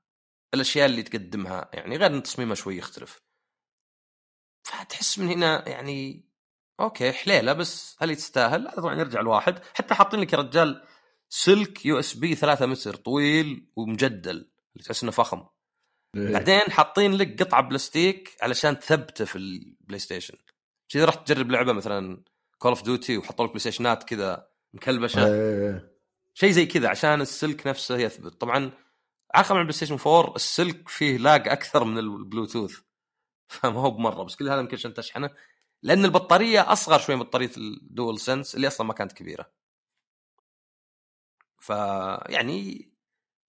الأشياء اللي تقدمها يعني غير إن تصميمها شوي يختلف. فتحس من هنا يعني أوكي حليلة بس هل تستاهل؟ طبعا يرجع الواحد. حتى حاطين لك يا رجال سلك USB 3 متر طويل ومجدل اللي تحس إنه فخم.
إيه.
بعدين حاطين لك قطعة بلاستيك علشان تثبته في البلاي ستيشن. اذا رحت تجرب لعبة مثلا Call of Duty وحطوا لك بلاي ستيشنات كذا مكلبشة.
إيه
شيء زي كذا عشان السلك نفسه يثبت. طبعا عقب مع البلاي ستيشن 4 السلك فيه lag أكثر من البلوتوث. فما هو بمرة بس كل هذا يمكن عشان تشحنه. لأن البطارية أصغر شوي من بطارية الدول سنس اللي أصلا ما كانت كبيرة. فيعني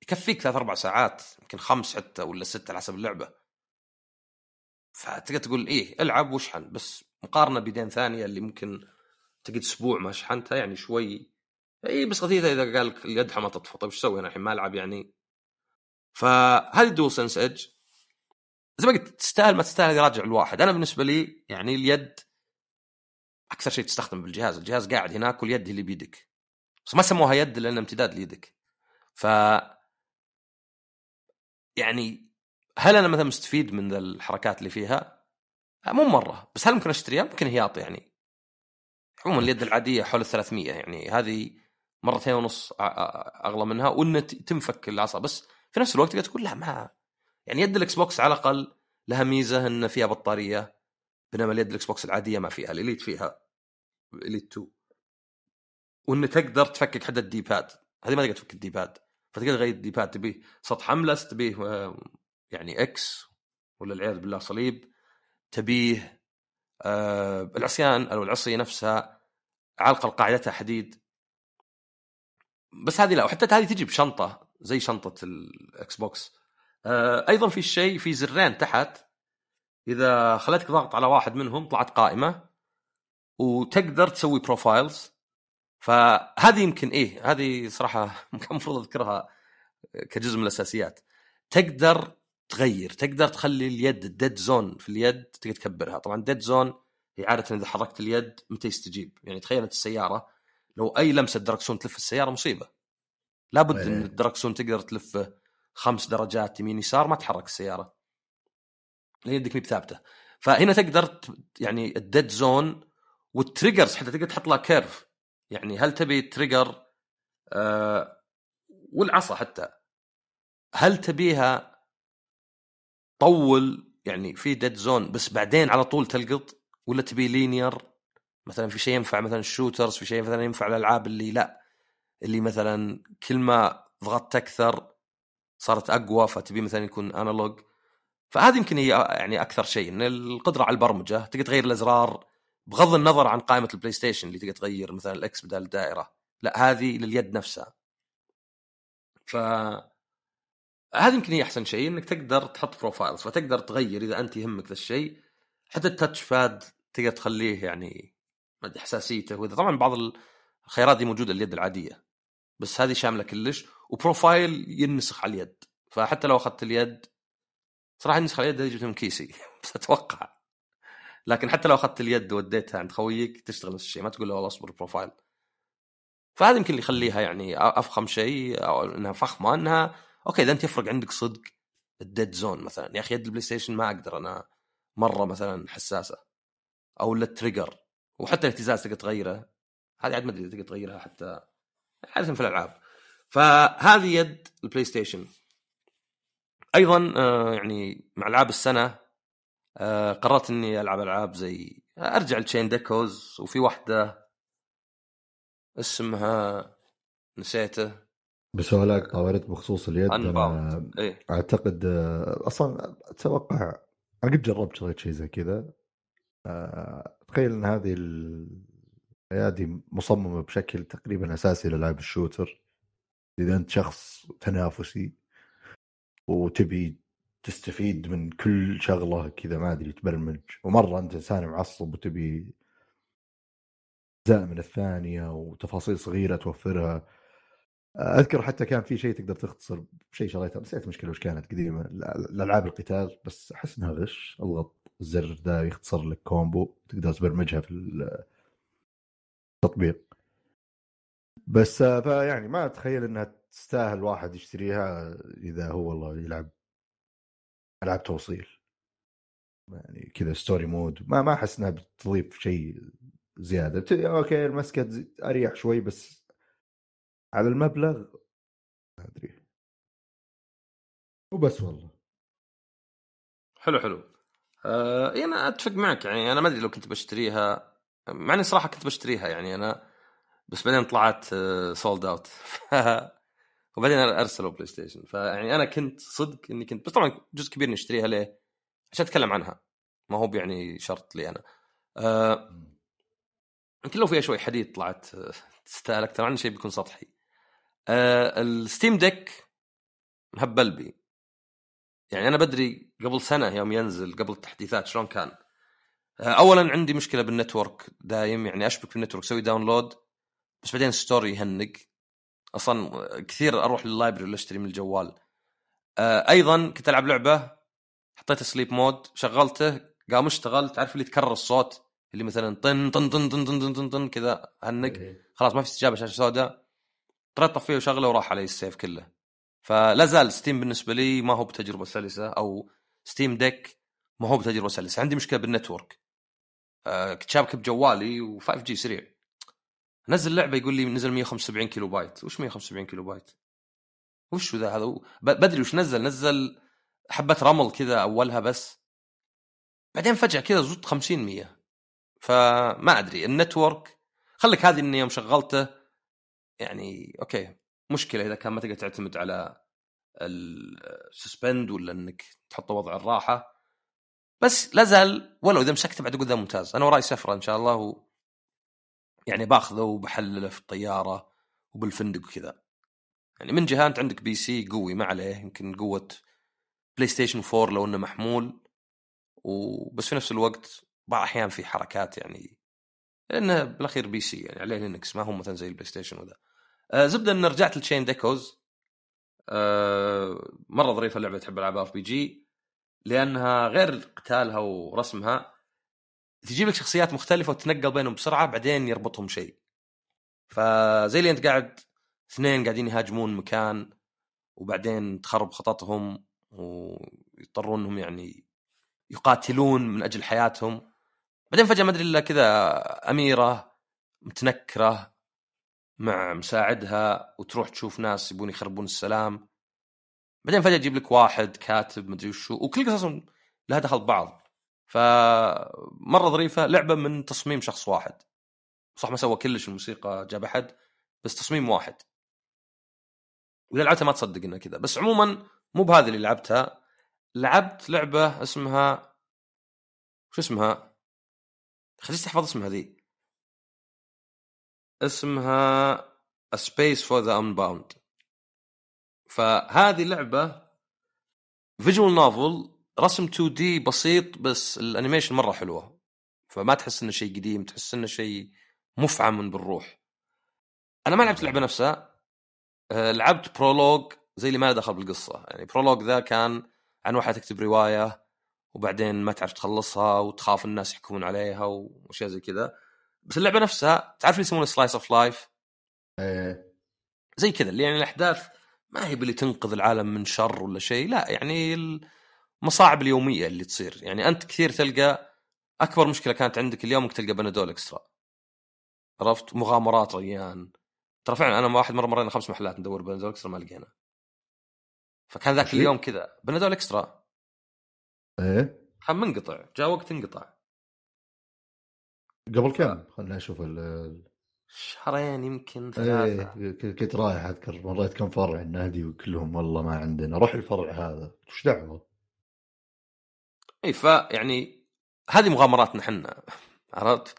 يكفيك ثلاث أربع ساعات يمكن خمس حتى ولا ست على حسب اللعبة. فتقدر تقول إيه العب واشحن بس مقارنة بيدين ثانية اللي ممكن تقعد أسبوع ما شحنتها يعني شوي. إي بس غثيثه إذا قال لك اليد ما تطفى. طيب إيش أسوي أنا الحين؟ ما ألعب يعني. فهذه دول سنس إيدج. زي ما قلت تستاهل ما تستاهل يراجع الواحد. أنا بالنسبة لي يعني اليد أكثر شيء تستخدم بالجهاز. الجهاز قاعد هناك واليد اللي بيدك. بس ما سموها يد لأنها امتداد ليدك. ف يعني هل أنا مثلا مستفيد من ذا الحركات اللي فيها؟ مو مرة. بس هل ممكن أشتريها؟ ممكن هياط يعني. عموما اليد العادية حول ال 300 يعني. هذه مرتين ونص أغلى منها. وان تنفك العصا بس في نفس الوقت تقدر تقول لا ما يعني يد الإكس بوكس على الأقل لها ميزة إن فيها بطارية. بينما اليد الإكس بوكس العادية ما فيها. ال Elite فيها. Elite 2 وإن تقدر تفكك حتى ال D-pad هذه ما تقدر تفك ال D-pad فتقدر تغير ال D-pad تبيه سطح أملس تبيه آه، يعني X ولا العياذ بالله صليب. تبيه آه العصيان أو العصي نفسها علقه قاعدتها حديد. بس هذه لا. وحتى هذه تجي بشنطة زي شنطة الإكس بوكس. آه أيضا في شيء في زرين تحت. إذا خليتك ضغط على واحد منهم طلعت قائمة. وتقدر تسوي profiles فهذه يمكن إيه هذه صراحة كان المفروض أذكرها كجزء من الأساسيات. تقدر تغير تقدر تخلي اليد ال dead zone في اليد تقدر تكبرها. طبعا dead zone هي عادة إذا حركت اليد متى يستجيب؟ يعني تخيل أنت السيارة لو أي لمسة دركسون تلف السيارة مصيبة. لابد إن
إيه.
الدركسون تقدر تلفه خمس درجات يمين يسار ما تحرك السيارة. لأن يدك مي بثابته فهنا تقدر يعني ال dead zone وال triggers حتى تقدر تحط لها curve يعني هل تبي trigger آه والعصا حتى. هل تبيها طول يعني في dead zone بس بعدين على طول تلقط؟ ولا تبي linear مثلا في شيء ينفع مثلا ال shooters في شيء مثلا ينفع الألعاب اللي لا. اللي مثلا كل ما ضغطت أكثر صارت أقوى فتبي مثلا يكون analog فهذه يمكن هي يعني أكثر شيء إن القدرة على البرمجة تقدر تغير الأزرار. بغض النظر عن قائمة ال PlayStation اللي تقدر تغير مثلا ال X بدل الدائرة لا هذه لليد نفسها. ف هذه يمكن هي أحسن شيء إنك تقدر تحط profiles فتقدر تغير إذا أنت يهمك ذا الشيء. حتى ال touch pad تقدر تخليه يعني حساسيته وإذا طبعا بعض الخيارات دي موجودة اليد العادية. بس هذه شاملة كلش و profile ينسخ على اليد. فحتى لو أخذت اليد صراحة ينسخ على اليد هذه جبتها من كيسي. بس أتوقع. لكن حتى لو أخذت اليد وديتها عند خويك تشتغل نفس الشيء ما تقول له والله اصبر profile فهذا يمكن اللي يخليها يعني أفخم شيء أو إنها فخمة إنها okay إذا أنت يفرق عندك صدق ال dead zone مثلا. يا أخي يد ال PlayStation ما أقدر أنا مرة مثلا حساسة أو ال trigger وحتى الاهتزاز تقدر تغيره. هذه عاد ما أدري تقدر تغيرها حتى عادة في الألعاب. فهذه يد ال PlayStation أيضا آه، يعني مع ألعاب السنة آه، قررت إني ألعب ألعاب زي أرجع ل Chained Echoes وفي واحدة اسمها نسيته.
بس هو لا طورت بخصوص اليد. أنا
إيه.
أعتقد آه، أصلا أتوقع أنا قد جربت شريت شيء زي كذا. آه، تخيل إن هذه الايادي مصممة بشكل تقريبا أساسي للعب الشوتر. إذا أنت شخص تنافسي وتبي تستفيد من كل شغلة كذا ما أدري تبرمج. ومرة أنت إنسان معصب وتبي اجزاء من الثانية وتفاصيل صغيرة توفرها. أذكر حتى كان في شيء تقدر تختصر شيء شريته نسيت مشكلة وش كانت قديمة. الألعاب القتال بس أحس إنها غش. اضغط الزر ذا يختصر لك combo تقدر تبرمجها في التطبيق. بس آه، فيعني ما أتخيل إنها تستاهل واحد يشتريها إذا هو والله يلعب. العاب توصيل يعني كذا story mode ما ما أحس إنها بتضيف شيء زيادة. okay المسكة أريح شوي بس على المبلغ ما أدري. وبس والله.
حلو حلو. آه أنا أتفق معك. يعني أنا ما أدري لو كنت بشتريها. مع إني صراحة كنت بشتريها يعني أنا بس بعدين طلعت sold out وبعدين أرسلوا PlayStation فيعني أنا كنت صدق إني كنت بس طبعا جزء كبير نشتريها ليه؟ عشان أتكلم عنها. ما هو يعني شرط لي أنا. آه يمكن لو فيها شوي حديد طلعت آه، تستاهل أكثر عن شيء بيكون سطحي. آه ال Steam Deck مهبل بي يعني أنا بدري قبل سنة يوم ينزل قبل التحديثات شلون كان. آه، اولا عندي مشكلة بال network دايم يعني أشبك بال network أسوي download بس بعدين store يهنق. أصلا كثير أروح لل library ولا اشتري من الجوال. آه، أيضا كنت ألعب لعبة حطيت sleep mode شغلته قام اشتغل تعرف اللي تكرر الصوت؟ اللي مثلا طن طن طن طن طن طن, طن, طن كذا هنق خلاص ما في استجابة شاشة سوداء. اضطريت اطفيه وشغله وراح علي ال save كله. فلا زال Steam بالنسبة لي ما هو بتجربة سلسة أو Steam Deck ما هو بتجربة سلسة. عندي مشكلة بال network. آه كنت شابك بجوالي و 5G سريع. نزل لعبة يقول لي نزل 175 كيلو بايت. وش 175 كيلو بايت؟ وش ذا هذا؟ بدري وش نزل؟ نزل حبة رمل كذا أولها بس. بعدين فجأة كذا زدت 50 100 فما أدري ال network خليك هذه إني يوم شغلته. يعني okay مشكلة إذا كان ما تقدر تعتمد على ال suspend ولا إنك تحطه وضع الراحة. بس لا زال ولو إذا مسكته بعد أقول ذا ممتاز. أنا وراي سفرة إن شاء الله يعني باخذه وبحلله في الطيارة وبالفندق وكذا. يعني من جهة أنت عندك PC قوي ما عليه يمكن قوة PlayStation 4 لو إنه محمول. وبس في نفس الوقت بعض الأحيان في حركات يعني لأنه بالأخير PC يعني عليه Linux ما هو مثلا زي ال PlayStation وذا. آه زبده إن رجعت ل Chained Echoes آه مرة ظريفة اللعبة تحب العاب RPG لأنها غير قتالها ورسمها. تجيب لك شخصيات مختلفة وتنقل بينهم بسرعة بعدين يربطهم شيء. فزي اللي انت قاعد اثنين قاعدين يهاجمون مكان وبعدين تخرب خططهم ويضطرون انهم يعني يقاتلون من أجل حياتهم. بعدين فجأة ما أدري إلا كذا أميرة متنكرة مع مساعدها وتروح تشوف ناس يبون يخربون السلام. بعدين فجأة يجيب لك واحد كاتب مدري وشو وكل قصصهم لها دخل ببعض فمرة ظريفة لعبة من تصميم شخص واحد. صح ما سوى كلش الموسيقى جاب أحد بس تصميم واحد. واذا لعبتها ما تصدق إنها كذا. بس عموما مو بهذه اللي لعبتها. لعبت لعبة اسمها شو اسمها؟ خليني تحفظ اسمها ذي. اسمها A Space for the Unbound. فهذه لعبة visual novel رسم 2D بسيط بس ال animation مرة حلوة. فما تحس إنه شيء قديم تحس إنه شيء مفعم بالروح. أنا ما لعبت اللعبة نفسها. آه، لعبت prologue زي اللي ما له دخل بالقصة. يعني prologue ذا كان عن واحد تكتب رواية وبعدين ما تعرف تخلصها وتخاف الناس يحكمون عليها وأشياء زي كذا. بس اللعبة نفسها تعرف اللي يسمونه slice of
life
زي كذا اللي يعني الأحداث ما هي باللي تنقذ العالم من شر ولا شيء. لا يعني المصاعب اليومية اللي تصير. يعني أنت كثير تلقى أكبر مشكلة كانت عندك اليوم إنك تلقى بنادول إكسترا. عرفت؟ مغامرات ريان. ترى فعلا أنا واحد مرة مرينا خمس محلات ندور بنادول إكسترا ما لقينا. فكان ذاك اليوم كذا. بنادول إكسترا.
إيه.
كان منقطع. جاء وقت انقطع.
قبل كم؟ خلنا نشوف ال
شهرين يمكن ثلاثة.
إيه كنت رايح أذكر مريت كم فرع النادي وكلهم والله ما عندنا. روح الفرع هذا. وش دعوة؟
إي فيعني هذه مغامراتنا حنا عرفت؟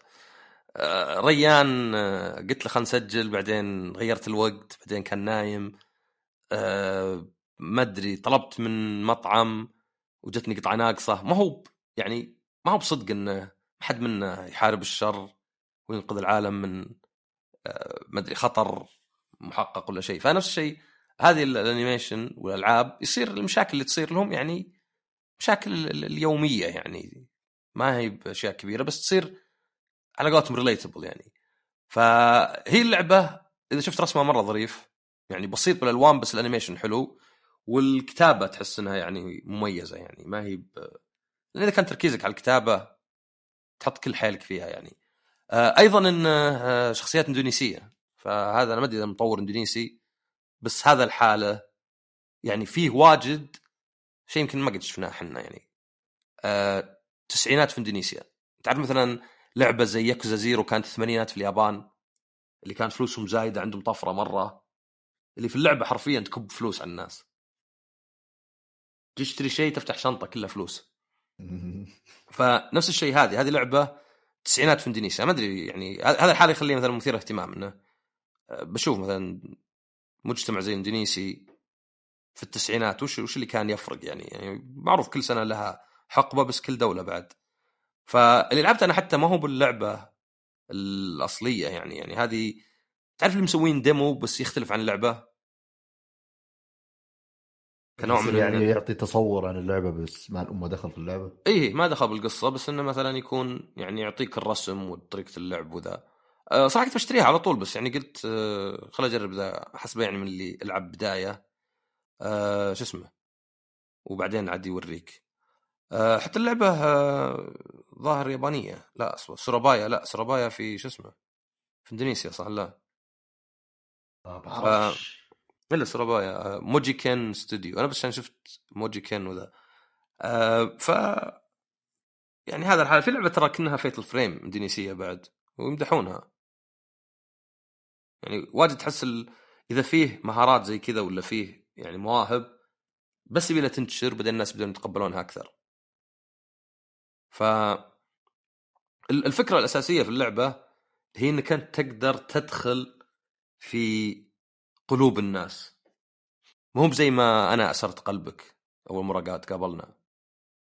آه، ريان آه، قلت له خلينا نسجل بعدين غيرت الوقت بعدين كان نايم. آه، ما أدري طلبت من مطعم وجتني قطعة ناقصة. ما هو يعني ما هو بصدق انه حد منا يحارب الشر وينقذ العالم من ما أدري خطر محقق ولا شيء. فنفس الشيء هذه ال- ال animation والألعاب يصير المشاكل اللي تصير لهم يعني مشاكل ال- ال- اليومية يعني. ما هي بأشياء كبيرة بس تصير على قولتهم relatable يعني. فهي اللعبة إذا شفت رسمها مرة ظريف يعني بسيط بالألوان بس ال animation حلو والكتابة تحس إنها يعني مميزة يعني. ما هي ب... لأن إذا كان تركيزك على الكتابة تحط كل حيلك فيها يعني. آه أيضا إن آه شخصيات إندونيسية. فهذا أنا ما أدري إذا مطور إندونيسي بس هذا الحالة يعني فيه واجد شيء يمكن ما قد شفناه إحنا يعني. آه تسعينات في إندونيسيا. تعرف مثلا لعبة زي ياكوزا زيرو كانت الثمانينات في اليابان؟ اللي كانت فلوسهم زايدة عندهم طفرة مرة. اللي في اللعبة حرفيا تكب فلوس على الناس. تشتري شيء تفتح شنطة كلها فلوس. فنفس الشيء هذه. هذه لعبة تسعينات في إندونيسيا. ما أدري يعني هذا الحاله يخليه مثلا مثير اهتمام إنه آه، بشوف مثلا مجتمع زي الاندونيسي في التسعينات وش وش اللي كان يفرق يعني, يعني معروف كل سنة لها حقبة بس كل دولة بعد. فاللي لعبته أنا حتى ما هو باللعبة الأصلية يعني. يعني هذه تعرف اللي مسوين ديمو بس يختلف عن اللعبة؟ كنوع من
يعني يعطي تصور عن اللعبة بس ما الامه دخل في اللعبة؟
إيه ما دخل بالقصة بس إنه مثلا يكون يعني يعطيك الرسم وطريقة اللعب وذا. أه صراحة كنت بشتريها على طول بس يعني قلت أه خل أجرب ذا حسب يعني من اللي ألعب بداية. أه شو اسمه؟ وبعدين عاد يوريك. أه حتى اللعبة أه ظاهر يابانية. لا أصبر سورابايا لا سورابايا في شو اسمه؟ في إندونيسيا صح؟ لا.
ما بعرفش
إلا سورابايا آه، Mojiken Studio. أنا بس عشان شفت Mojiken وذا. آه ف يعني هذا الحال. في لعبة ترى كأنها فيتل فريم إندونيسية بعد ويمدحونها. يعني واجد تحس ال... إذا فيه مهارات زي كذا ولا فيه يعني مواهب بس يبي تنتشر بعدين الناس بدون يتقبلونها أكثر. ف الفكرة الأساسية في اللعبة هي إنك أنت تقدر تدخل في قلوب الناس. مو بزي ما أنا أسرت قلبك أول مرة قاعد تقابلنا.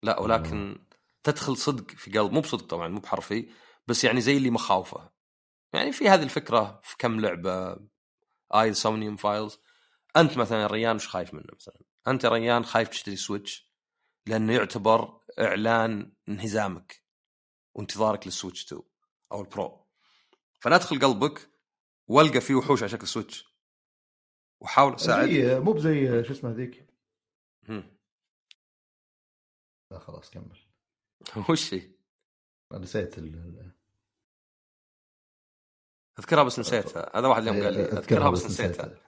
لا ولكن تدخل صدق في قلب مو بصدق طبعا مو بحرفي بس يعني زي اللي مخاوفه. يعني في هذه الفكرة في كم لعبة AI Somnium Files أنت مثلا ريان وش خايف منه مثلا؟ أنت ريان خايف تشتري Switch لأنه يعتبر إعلان انهزامك وانتظارك لل Switch 2 أو ال Pro. فأنا أدخل قلبك وألقى فيه وحوش على شكل Switch. وحاول أساعد.
مو بزي شو اسمه ذيك لا خلاص كمل.
وش هي؟
نسيت ال...
أذكرها بس نسيتها. هذا واحد اليوم قال لي أذكرها بس نسيتها.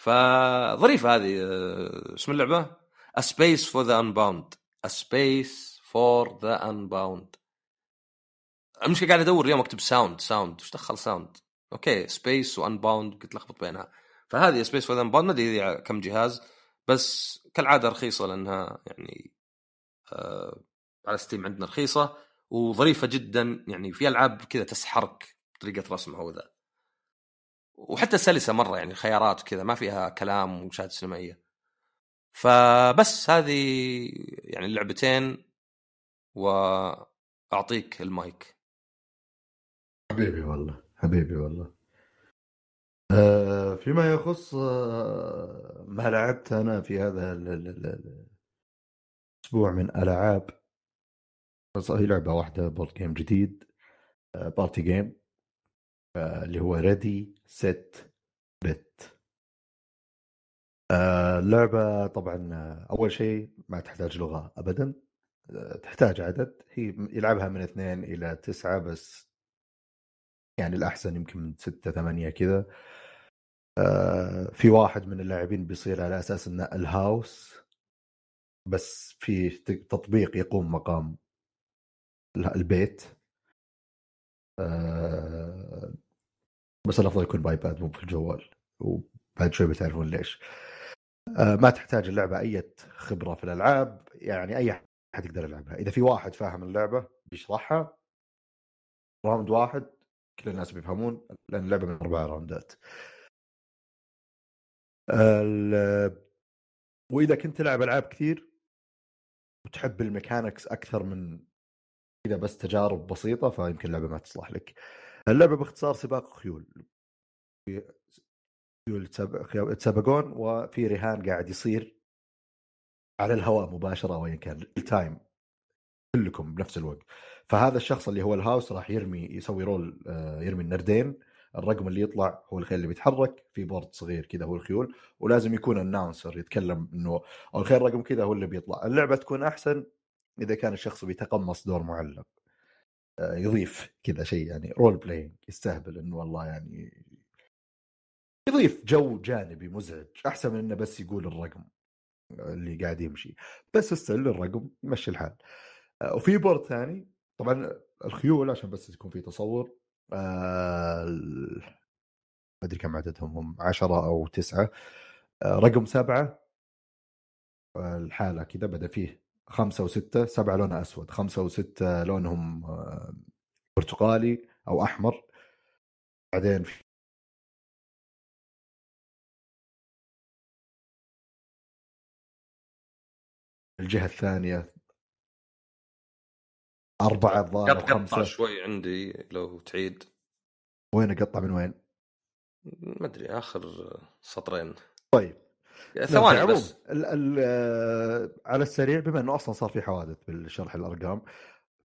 فظريفة هذه آه، اسم اللعبة؟ A Space for the Unbound. A Space for the Unbound. المشكلة قاعد أدور اليوم أكتب sound sound إيش دخل sound؟ okay Space و Unbound قلت لخبط بينها. فهذه Space for Unbound ما أدري كم جهاز بس كالعادة رخيصة لأنها يعني آه على Steam عندنا رخيصة وظريفة جدا يعني في ألعاب كذا تسحرك بطريقة رسمها وذا وحتى سلسة مرة يعني خيارات وكذا ما فيها كلام ومشاهد سينمائية. فبس هذه يعني اللعبتين وأعطيك المايك.
حبيبي والله حبيبي والله. آه فيما يخص آه ما لعبت أنا في هذا الأسبوع من ألعاب. هي لعبة واحدة board game جديد party game آه اللي هو Ready Set Bet اللعبة طبعا أول شيء ما تحتاج لغة أبدا. آه، تحتاج عدد. هي يلعبها من اثنين إلى تسعة بس. يعني الأحسن يمكن من ستة ثمانية كذا. آه، في واحد من اللاعبين بيصير على أساس أنه الهاوس. بس في تطبيق يقوم مقام البيت. بس الأفضل يكون بايباد مو في الجوال وبعد شوي بتعرفون ليش. آه، ما تحتاج اللعبة أي خبرة في الألعاب يعني أي أحد يقدر يلعبها. إذا في واحد فاهم اللعبة بيشرحها round واحد كل الناس بيفهمون لأن اللعبة من أربع راوندات. وإذا كنت تلعب ألعاب كثير وتحب ال mechanics أكثر من اذا بس تجارب بسيطة فيمكن اللعبة ما تصلح لك. اللعبة باختصار سباق خيول. يتسابقون وفي رهان قاعد يصير على الهواء مباشرة وين كان ال time كلكم بنفس الوقت. فهذا الشخص اللي هو ال house راح يرمي يسوي roll آه، يرمي النردين. الرقم اللي يطلع هو الخيل اللي بيتحرك. في board صغير كذا هو الخيول ولازم يكون ال announcer يتكلم إنه الخيل رقم كذا هو اللي بيطلع. اللعبة تكون أحسن إذا كان الشخص بيتقمص دور معلم آه، يضيف كذا شيء يعني role playing يستهبل إنه والله يعني يضيف جو جانبي مزعج أحسن من إنه بس يقول الرقم اللي قاعد يمشي. بس استل الرقم يمشي الحال. آه، وفي بورد ثاني طبعا الخيول عشان بس يكون في تصور آه ما أدري كم عددهم هم عشرة أو تسعة آه رقم سبعة الحالة كذا بدأ فيه خمسة وستة سبعة لونها أسود خمسة وستة لونهم آه برتقالي أو أحمر. بعدين في الجهة الثانية. أربعة الظاهر
خمسة. شوي عندي لو تعيد.
وين أقطع من وين؟
ما أدري آخر سطرين.
طيب.
ثواني بس
ال ال على السريع بما إنه أصلا صار في حوادث بالشرح الأرقام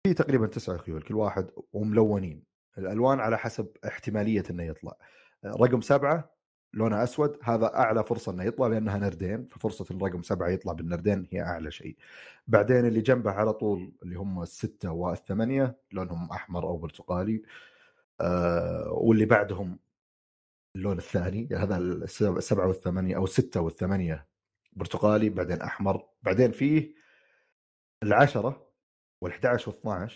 في تقريبا تسعة خيول كل واحد وملونين الألوان على حسب احتمالية إنه يطلع رقم سبعة لونها أسود هذا أعلى فرصة إنه يطلع لأنها نردين ففرصة الرقم سبعة يطلع بالنردين هي أعلى شيء. بعدين اللي جنبه على طول اللي هم الستة والثمانية لونهم أحمر أو برتقالي. آه واللي بعدهم اللون الثاني هذا السبعه والثمانية أو السته والثمانية برتقالي بعدين أحمر بعدين فيه العشرة وال11 و12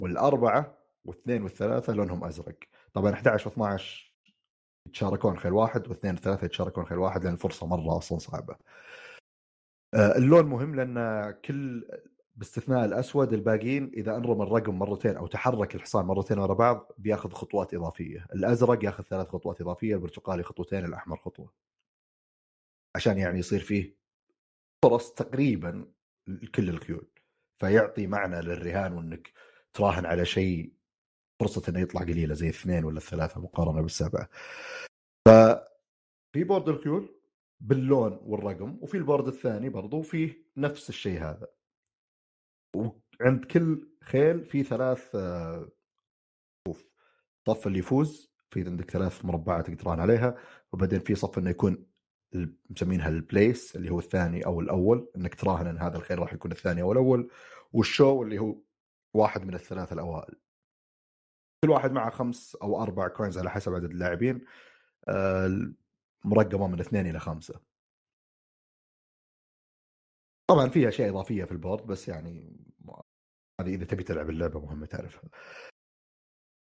والأربعة والاثنين والثلاثة لونهم أزرق. طبعا 11 و12 يتشاركون خيل واحد واثنين وثلاثه يتشاركون خيل واحد لأن الفرصة مرة أصلا صعبة. آه، اللون مهم لأن كل باستثناء الأسود الباقيين إذا أنرم الرقم مرتين أو تحرك الحصان مرتين ورا بعض بياخذ خطوات إضافية، الأزرق ياخذ ثلاث خطوات إضافية، البرتقالي خطوتين، الأحمر خطوة. عشان يعني يصير فيه فرص تقريبا لكل الخيول فيعطي معنى للرهان وإنك تراهن على شيء فرصة إنه يطلع قليلة زي اثنين ولا الثلاثة مقارنة بالسبعة. ف في board الخيول باللون والرقم وفي ال board الثاني برضو فيه نفس الشيء هذا وعند كل خيل في ثلاث آه، صفوف. صف اللي يفوز في عندك ثلاث مربعات تقدر تراهن عليها وبعدين في صف إنه يكون مسمينها ال place اللي هو الثاني أو الأول إنك تراهن إن هذا الخيل راح يكون الثاني أو الأول وال show اللي هو واحد من الثلاثه الأوائل. كل واحد معه خمس أو أربع coins على حسب عدد اللاعبين آه، مرقمة من اثنين إلى خمسة. طبعا في أشياء إضافية في ال board بس يعني هذه إذا تبي تلعب اللعبة مهمه تعرفها.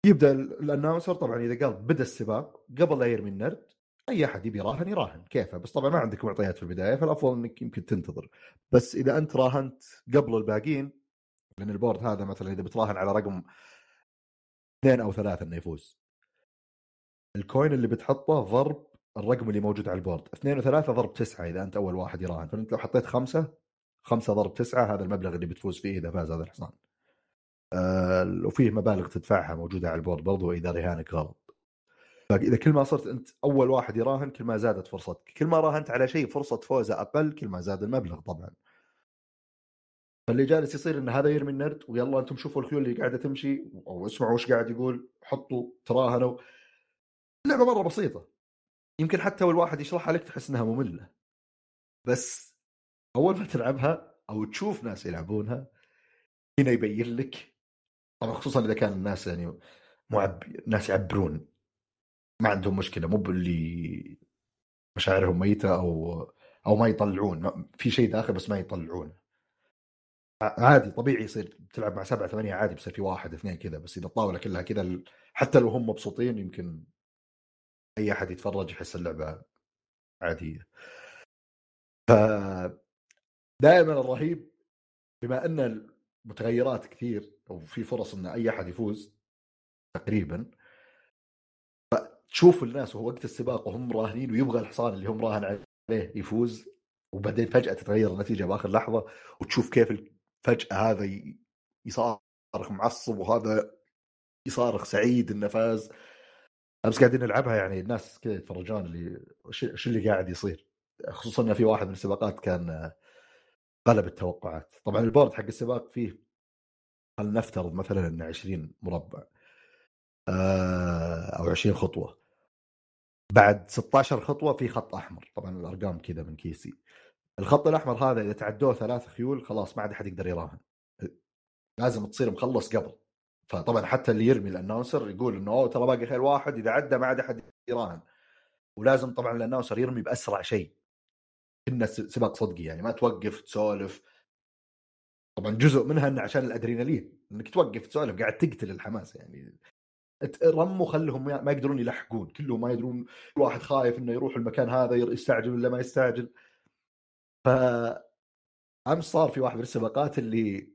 يبدأ ال announcer طبعا إذا قال بدا السباق قبل لا يرمي النرد أي أحد يبي يراهن يراهن كيفه بس طبعا ما عندك معطيات في البداية فالأفضل إنك يمكن تنتظر. بس إذا أنت راهنت قبل الباقيين لأن ال board هذا مثلا إذا بتراهن على رقم اثنين أو ثلاثة إنه يفوز. ال coin اللي بتحطه ضرب الرقم اللي موجود على ال board. اثنين وثلاثة ضرب تسعة إذا أنت أول واحد يراهن. فأنت لو حطيت خمسة خمسة ضرب تسعة هذا المبلغ اللي بتفوز فيه إذا فاز هذا الحصان. آه وفيه مبالغ تدفعها موجودة على البورد برضو إذا رهانك غلط. فاذا كل ما صرت أنت أول واحد يراهن كل ما زادت فرصتك. كل ما راهنت على شيء فرصة فوزه أقل كل ما زاد المبلغ طبعا. فاللي جالس يصير إن هذا يرمي النرد ويلا أنتم شوفوا الخيول اللي قاعدة تمشي أو اسمعوا وش قاعد يقول حطوا تراهنوا. اللعبه مرة بسيطة. يمكن حتى اول واحد يشرحها لك تحس إنها مملة. بس أول ما تلعبها أو تشوف ناس يلعبونها هنا يبين لك طبعا خصوصا إذا كان الناس يعني معب ناس يعبرون. ما عندهم مشكلة مو باللي مشاعرهم ميتة أو أو ما يطلعون. في شيء داخل بس ما يطلعون. عادي طبيعي يصير تلعب مع سبعة ثمانية عادي بصير في واحد اثنين كذا بس إذا الطاوله كلها كذا حتى لو هم مبسوطين يمكن أي أحد يتفرج يحس اللعبة عادية. ف دائما الرهيب بما أن المتغيرات كثير وفي فرص إن أي أحد يفوز تقريبا فتشوف الناس وهو وقت السباق وهم راهنين ويبغى الحصان اللي هم راهن عليه يفوز وبعدين فجأة تتغير النتيجة بآخر لحظة وتشوف كيف فجأة هذا يصارخ معصب وهذا يصارخ سعيد إنه فاز. امس قاعدين نلعبها يعني الناس كذا يتفرجون اللي شو اللي قاعد يصير؟ خصوصا في واحد من السباقات كان قلب التوقعات. طبعا البورد حق السباق فيه خلينا نفترض مثلا انه 20 مربع آه، أو 20 خطوة. بعد 16 خطوة في خط أحمر. طبعا الأرقام كذا من كيسي. الخط الأحمر هذا إذا تعدوه ثلاث خيول خلاص ما عاد أحد يقدر يراهن. لازم تصير مخلص قبل. فطبعا حتى اللي يرمي الأناونسر يقول إنه أوه ترى باقي خيل واحد إذا عدى ما عاد أحد يراهن. ولازم طبعا الأناونسر يرمي بأسرع شيء. كنا سباق صدقي يعني ما توقف تسولف. طبعا جزء منها إنه عشان الأدرينالين إنك توقف تسولف قاعد تقتل الحماس يعني. رموا خلهم ما يقدرون يلحقون كلهم ما يدرون كل واحد خايف إنه يروح المكان هذا يستعجل ولا ما يستعجل. ف امس صار في واحد من السباقات اللي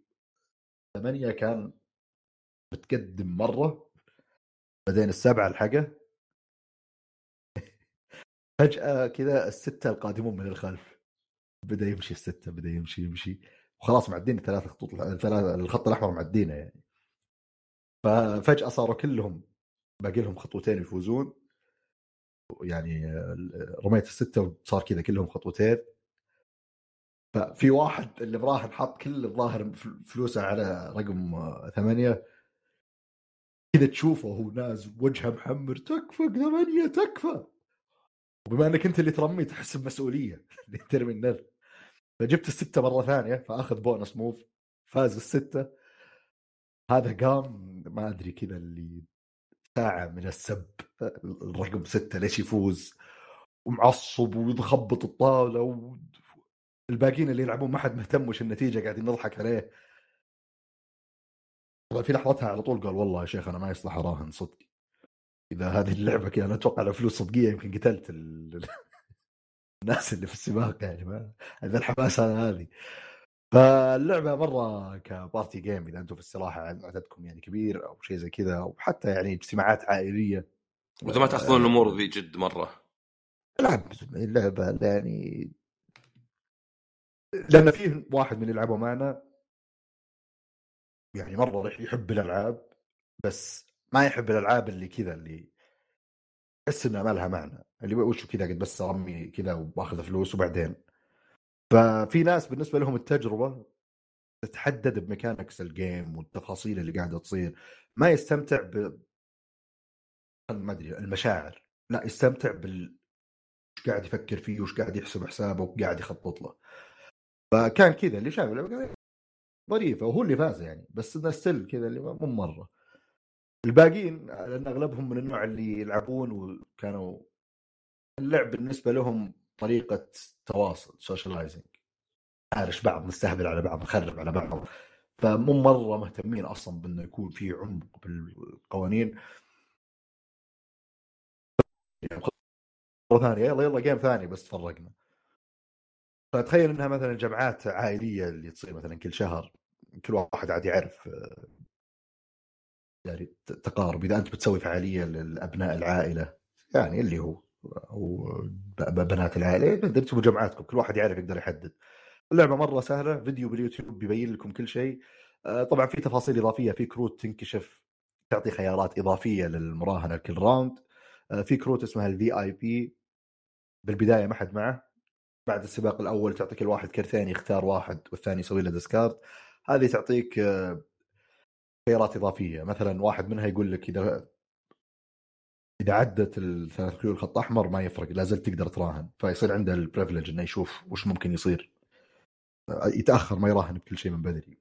ثمانية كان متقدم مرة بعدين السبعة ألحقه. فجأة كذا الستة القادمون من الخلف. بدأ يمشي الستة بدأ يمشي يمشي. وخلاص معدين ثلاث خطوط ثلاث الخط الأحمر معدينة يعني. ففجأة صاروا كلهم باقي لهم خطوتين يفوزون. يعني رميت الستة وصار كذا كلهم خطوتين. ففي واحد اللي براهن حط كل الظاهر فلوسه على رقم ثمانية. كذا تشوفه هو ناز وجهه محمر تكفى ثمانية تكفى. وبما انك انت اللي ترمي تحس بمسؤولية اللي ترمي النذر. فجبت الستة مرة ثانية فأخذ بونس موف فاز السته هذا قام ما أدري كذا اللي ساعة من السب الرقم ستة ليش يفوز؟ ومعصب ويخبط الطاولة و... الباقيين اللي يلعبون ما حد مهتم وش النتيجة قاعدين نضحك عليه. طبعا في لحظتها على طول قال والله يا شيخ أنا ما يصلح أراهن صدق. إذا هذه اللعبة كذا أنا أتوقع لو فلوس صدقية يمكن قتلت ال... الناس اللي في السباق يعني ما هذا الحماسه هذه فاللعبة مرة كبارتي جيم إذا أنتم في الصراحه عددكم يعني كبير أو شيء زي كذا أو حتى يعني اجتماعات عائلية.
وإذا ما تأخذون الأمور ذي جد مرة.
العب اللعبة يعني لأن في واحد من اللي يلعبوا معنا يعني مرة يحب الألعاب بس ما يحب الألعاب اللي كذا اللي تحس إنها ما لها معنى اللي وشو كذا قد بس أرمي كذا وباخذ فلوس وبعدين. ففي ناس بالنسبة لهم التجربة تتحدد ب mechanics ال game والتفاصيل اللي قاعدة تصير ما يستمتع ب ما أدري المشاعر لا يستمتع بال وش قاعد يفكر فيه وش قاعد يحسب حسابه وقاعد يخطط له. فكان كذا اللي شاف ظريفة وهو اللي فاز يعني بس إنه still كذا اللي مو مرة. الباقيين لأن أغلبهم من النوع اللي يلعبون وكانوا اللعب بالنسبة لهم طريقة تواصل socializing عارش بعض نستهبل على بعض نخرب على بعض. فمو مرة مهتمين أصلا بأنه يكون في عمق بالقوانين. مرة ثانية يلا يلا جيم ثاني بس تفرقنا. فتخيل إنها مثلا جمعات عائلية اللي تصير مثلا كل شهر كل واحد عاد يعرف يعني تقارب. إذا أنت بتسوي فعالية لابناء العائلة يعني اللي هو أو بنات العائلة أنتم جمعاتكم كل واحد يعرف يقدر يحدد. اللعبة مرة سهلة فيديو باليوتيوب بيبين لكم كل شيء. آه، طبعا في تفاصيل إضافية في كروت تنكشف تعطي خيارات إضافية للمراهنة كل round. آه، في كروت اسمها ال VIP بالبداية ما حد معه. بعد السباق الأول تعطيك الواحد كرتين يختار واحد والثاني يسوي له discard هذه تعطيك آه، خيارات إضافية. مثلا واحد منها يقول لك إذا إذا عدت الثلاث خيول خط أحمر ما يفرق لا زلت تقدر تراهن. فيصير عنده ال privilege إنه يشوف وش ممكن يصير. يتأخر ما يراهن بكل شيء من بدري.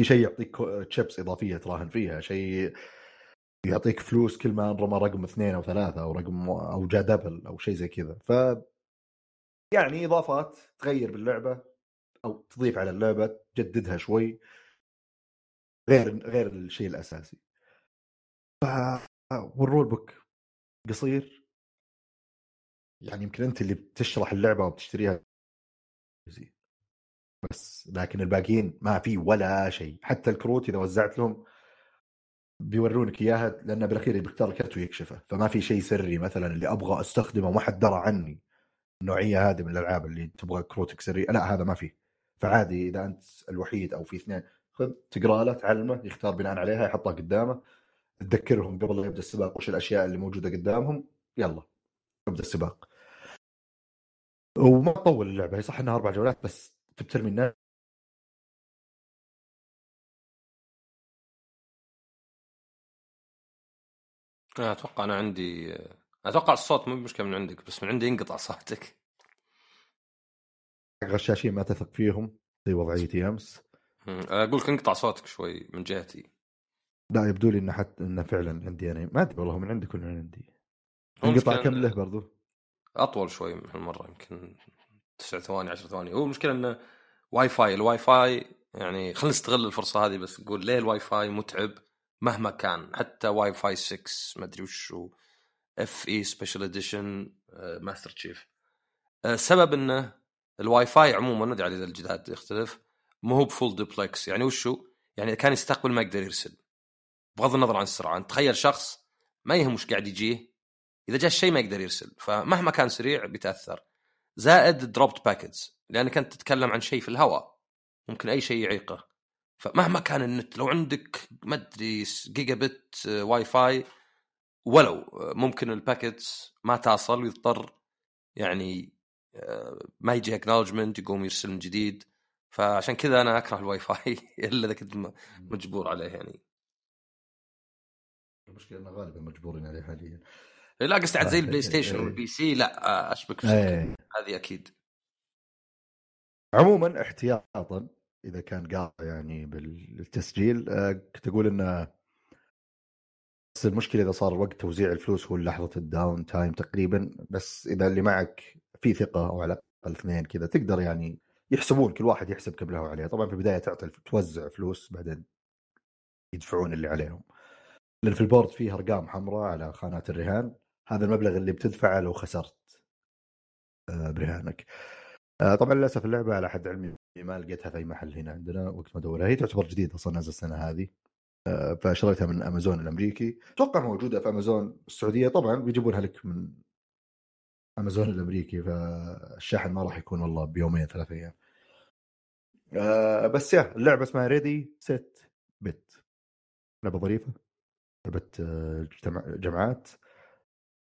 في شيء يعطيك تشيبس إضافية تراهن فيها. شيء يعطيك فلوس كل ما رمى رقم اثنين أو ثلاثة أو رقم أو جاء double أو شيء زي كذا. ف يعني إضافات تغير باللعبة أو تضيف على اللعبة تجددها شوي. غير غير الشيء الأساسي. ف وال rule book قصير. يعني يمكن أنت اللي بتشرح اللعبة وبتشتريها. بس لكن الباقيين ما في ولا شيء. حتى الكروت إذا وزعت لهم بيورونك إياها لأن بالأخير بيختار الكرت ويكشفه. فما في شيء سري مثلا اللي أبغى أستخدمه وما حد درى عني النوعية هذه من الألعاب اللي تبغى كروتك سري. لا هذا ما في فعادي إذا أنت الوحيد أو في اثنين. خذ تقرأ له تعلمه يختار بناء عليها يحطها قدامه تذكرهم قبل لا يبدأ السباق وش الأشياء اللي موجودة قدامهم يلا ابدا السباق. وما تطول اللعبة هي صح إنها أربع جولات بس ترمي الناس
أتوقع أنا عندي أتوقع الصوت مو مشكلة من عندك بس من عندي ينقطع صوتك.
غشاشين ما تثق فيهم زي وضعيتي امس
أقول لك انقطع صوتك شوي من جهتي.
لا يبدو لي إنه حتى إنه فعلا عندي أنا. ما أدري والله من عندك ولا من عندي؟ انقطع كم له برضو؟
أطول شوي من هالمرة يمكن تسع ثواني عشر ثواني. هو المشكلة إنه Wi-Fi ال Wi-Fi يعني خلينا نستغل الفرصة هذه بس نقول ليه الواي فاي متعب مهما كان؟ حتى واي فاي 6 ما أدري وشو FE special edition Master Chief السبب إنه الواي فاي عموما أدري على الجداد يختلف مو هو ب full duplex. يعني وشو؟ يعني كان يستقبل ما يقدر يرسل. بغض النظر عن السرعة. أنت تخيل شخص ما يهم وش قاعد يجيه إذا جاء الشيء ما يقدر يرسل. فمهما كان سريع بيتأثر. زائد dropped packets لأنك أنت تتكلم عن شيء في الهواء. ممكن أي شيء يعيقه. فمهما كان النت لو عندك ما أدري gigabit Wi-Fi ولو ممكن ال packets ما تصل ويضطر يعني آه، ما يجي acknowledgment يقوم يرسل من جديد. فعشان كذا أنا أكره الواي فاي إلا إذا كنت مجبور عليه يعني.
المشكلة إنه غالبا مجبورين عليه حاليا.
إيه، لا قصدي زي ال PlayStation وال PC لا أشبك في
إيه.
هذه أكيد.
عموما احتياطا إذا كان قاطع يعني بالتسجيل آه، كنت أقول إنه بس المشكلة إذا صار وقت توزيع الفلوس هو لحظة ال downtime تقريبا بس إذا اللي معك في ثقة أو على الأقل اثنين كذا تقدر يعني يحسبون كل واحد يحسب كم له عليه. طبعا في البداية تعطي توزع فلوس بعدين يدفعون اللي عليهم. لأن في ال board فيه أرقام حمراء على خانات الرهان. هذا المبلغ اللي بتدفعه لو خسرت آه، برهانك. آه، طبعا للأسف اللعبة على حد علمي ما لقيتها في أي محل هنا عندنا وقت ما دورها. هي تعتبر جديدة أصلا نازل السنة هذه. آه، فشريتها من أمازون الأمريكي. أتوقع موجودة في أمازون السعودية. طبعا بيجيبونها لك من أمازون الأمريكي فالشحن ما راح يكون والله بيومين ثلاث أيام. آه بس يا اللعبة اسمها Ready Set Bet لعبة ظريفة لعبة آه، جمع- جمعات.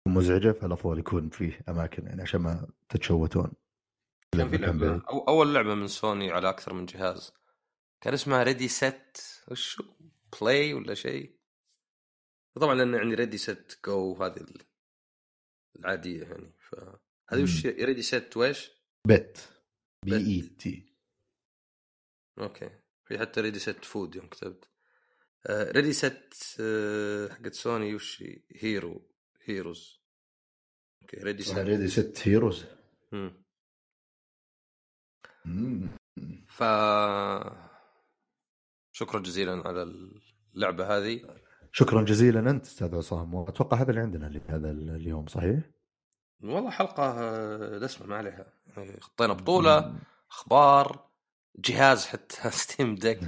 مزعجة فالافضل يكون فيه أماكن يعني عشان ما تتشوتون.
كان في
لعبة.
أو أول لعبة من سوني على أكثر من جهاز. كان اسمها Ready Set وشو؟ Play ولا شيء؟ طبعا لأن يعني ready set go هذه ال- العادية يعني. فهذه وش Ready Set وايش؟
Bet
B.
E T
okay. في حتى Ready Set Food يوم كتبت. آه Ready Set آه حقت سوني وش هي؟ Hero Heroes okay
Ready Set Ready
Set
Heroes.
ف شكرا جزيلا على اللعبة هذه.
شكرا جزيلا أنت أستاذ عصام. وأتوقع هذا اللي عندنا هذا اليوم صحيح؟
والله حلقة آه، دسمه ما عليها. يعني خطينا بطولة أخبار جهاز حتى Steam Deck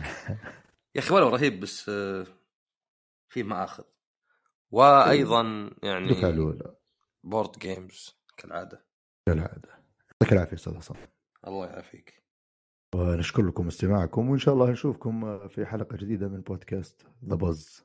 يا أخي ولو رهيب بس آه، فيه مآخذ. وأيضا
الدفعه
يعني
الأولى.
board games كالعادة.
كالعادة. يعطيك العافية أستاذ عصام
الله يعافيك.
ونشكر لكم استماعكم وإن شاء الله نشوفكم في حلقة جديدة من بودكاست ذا بز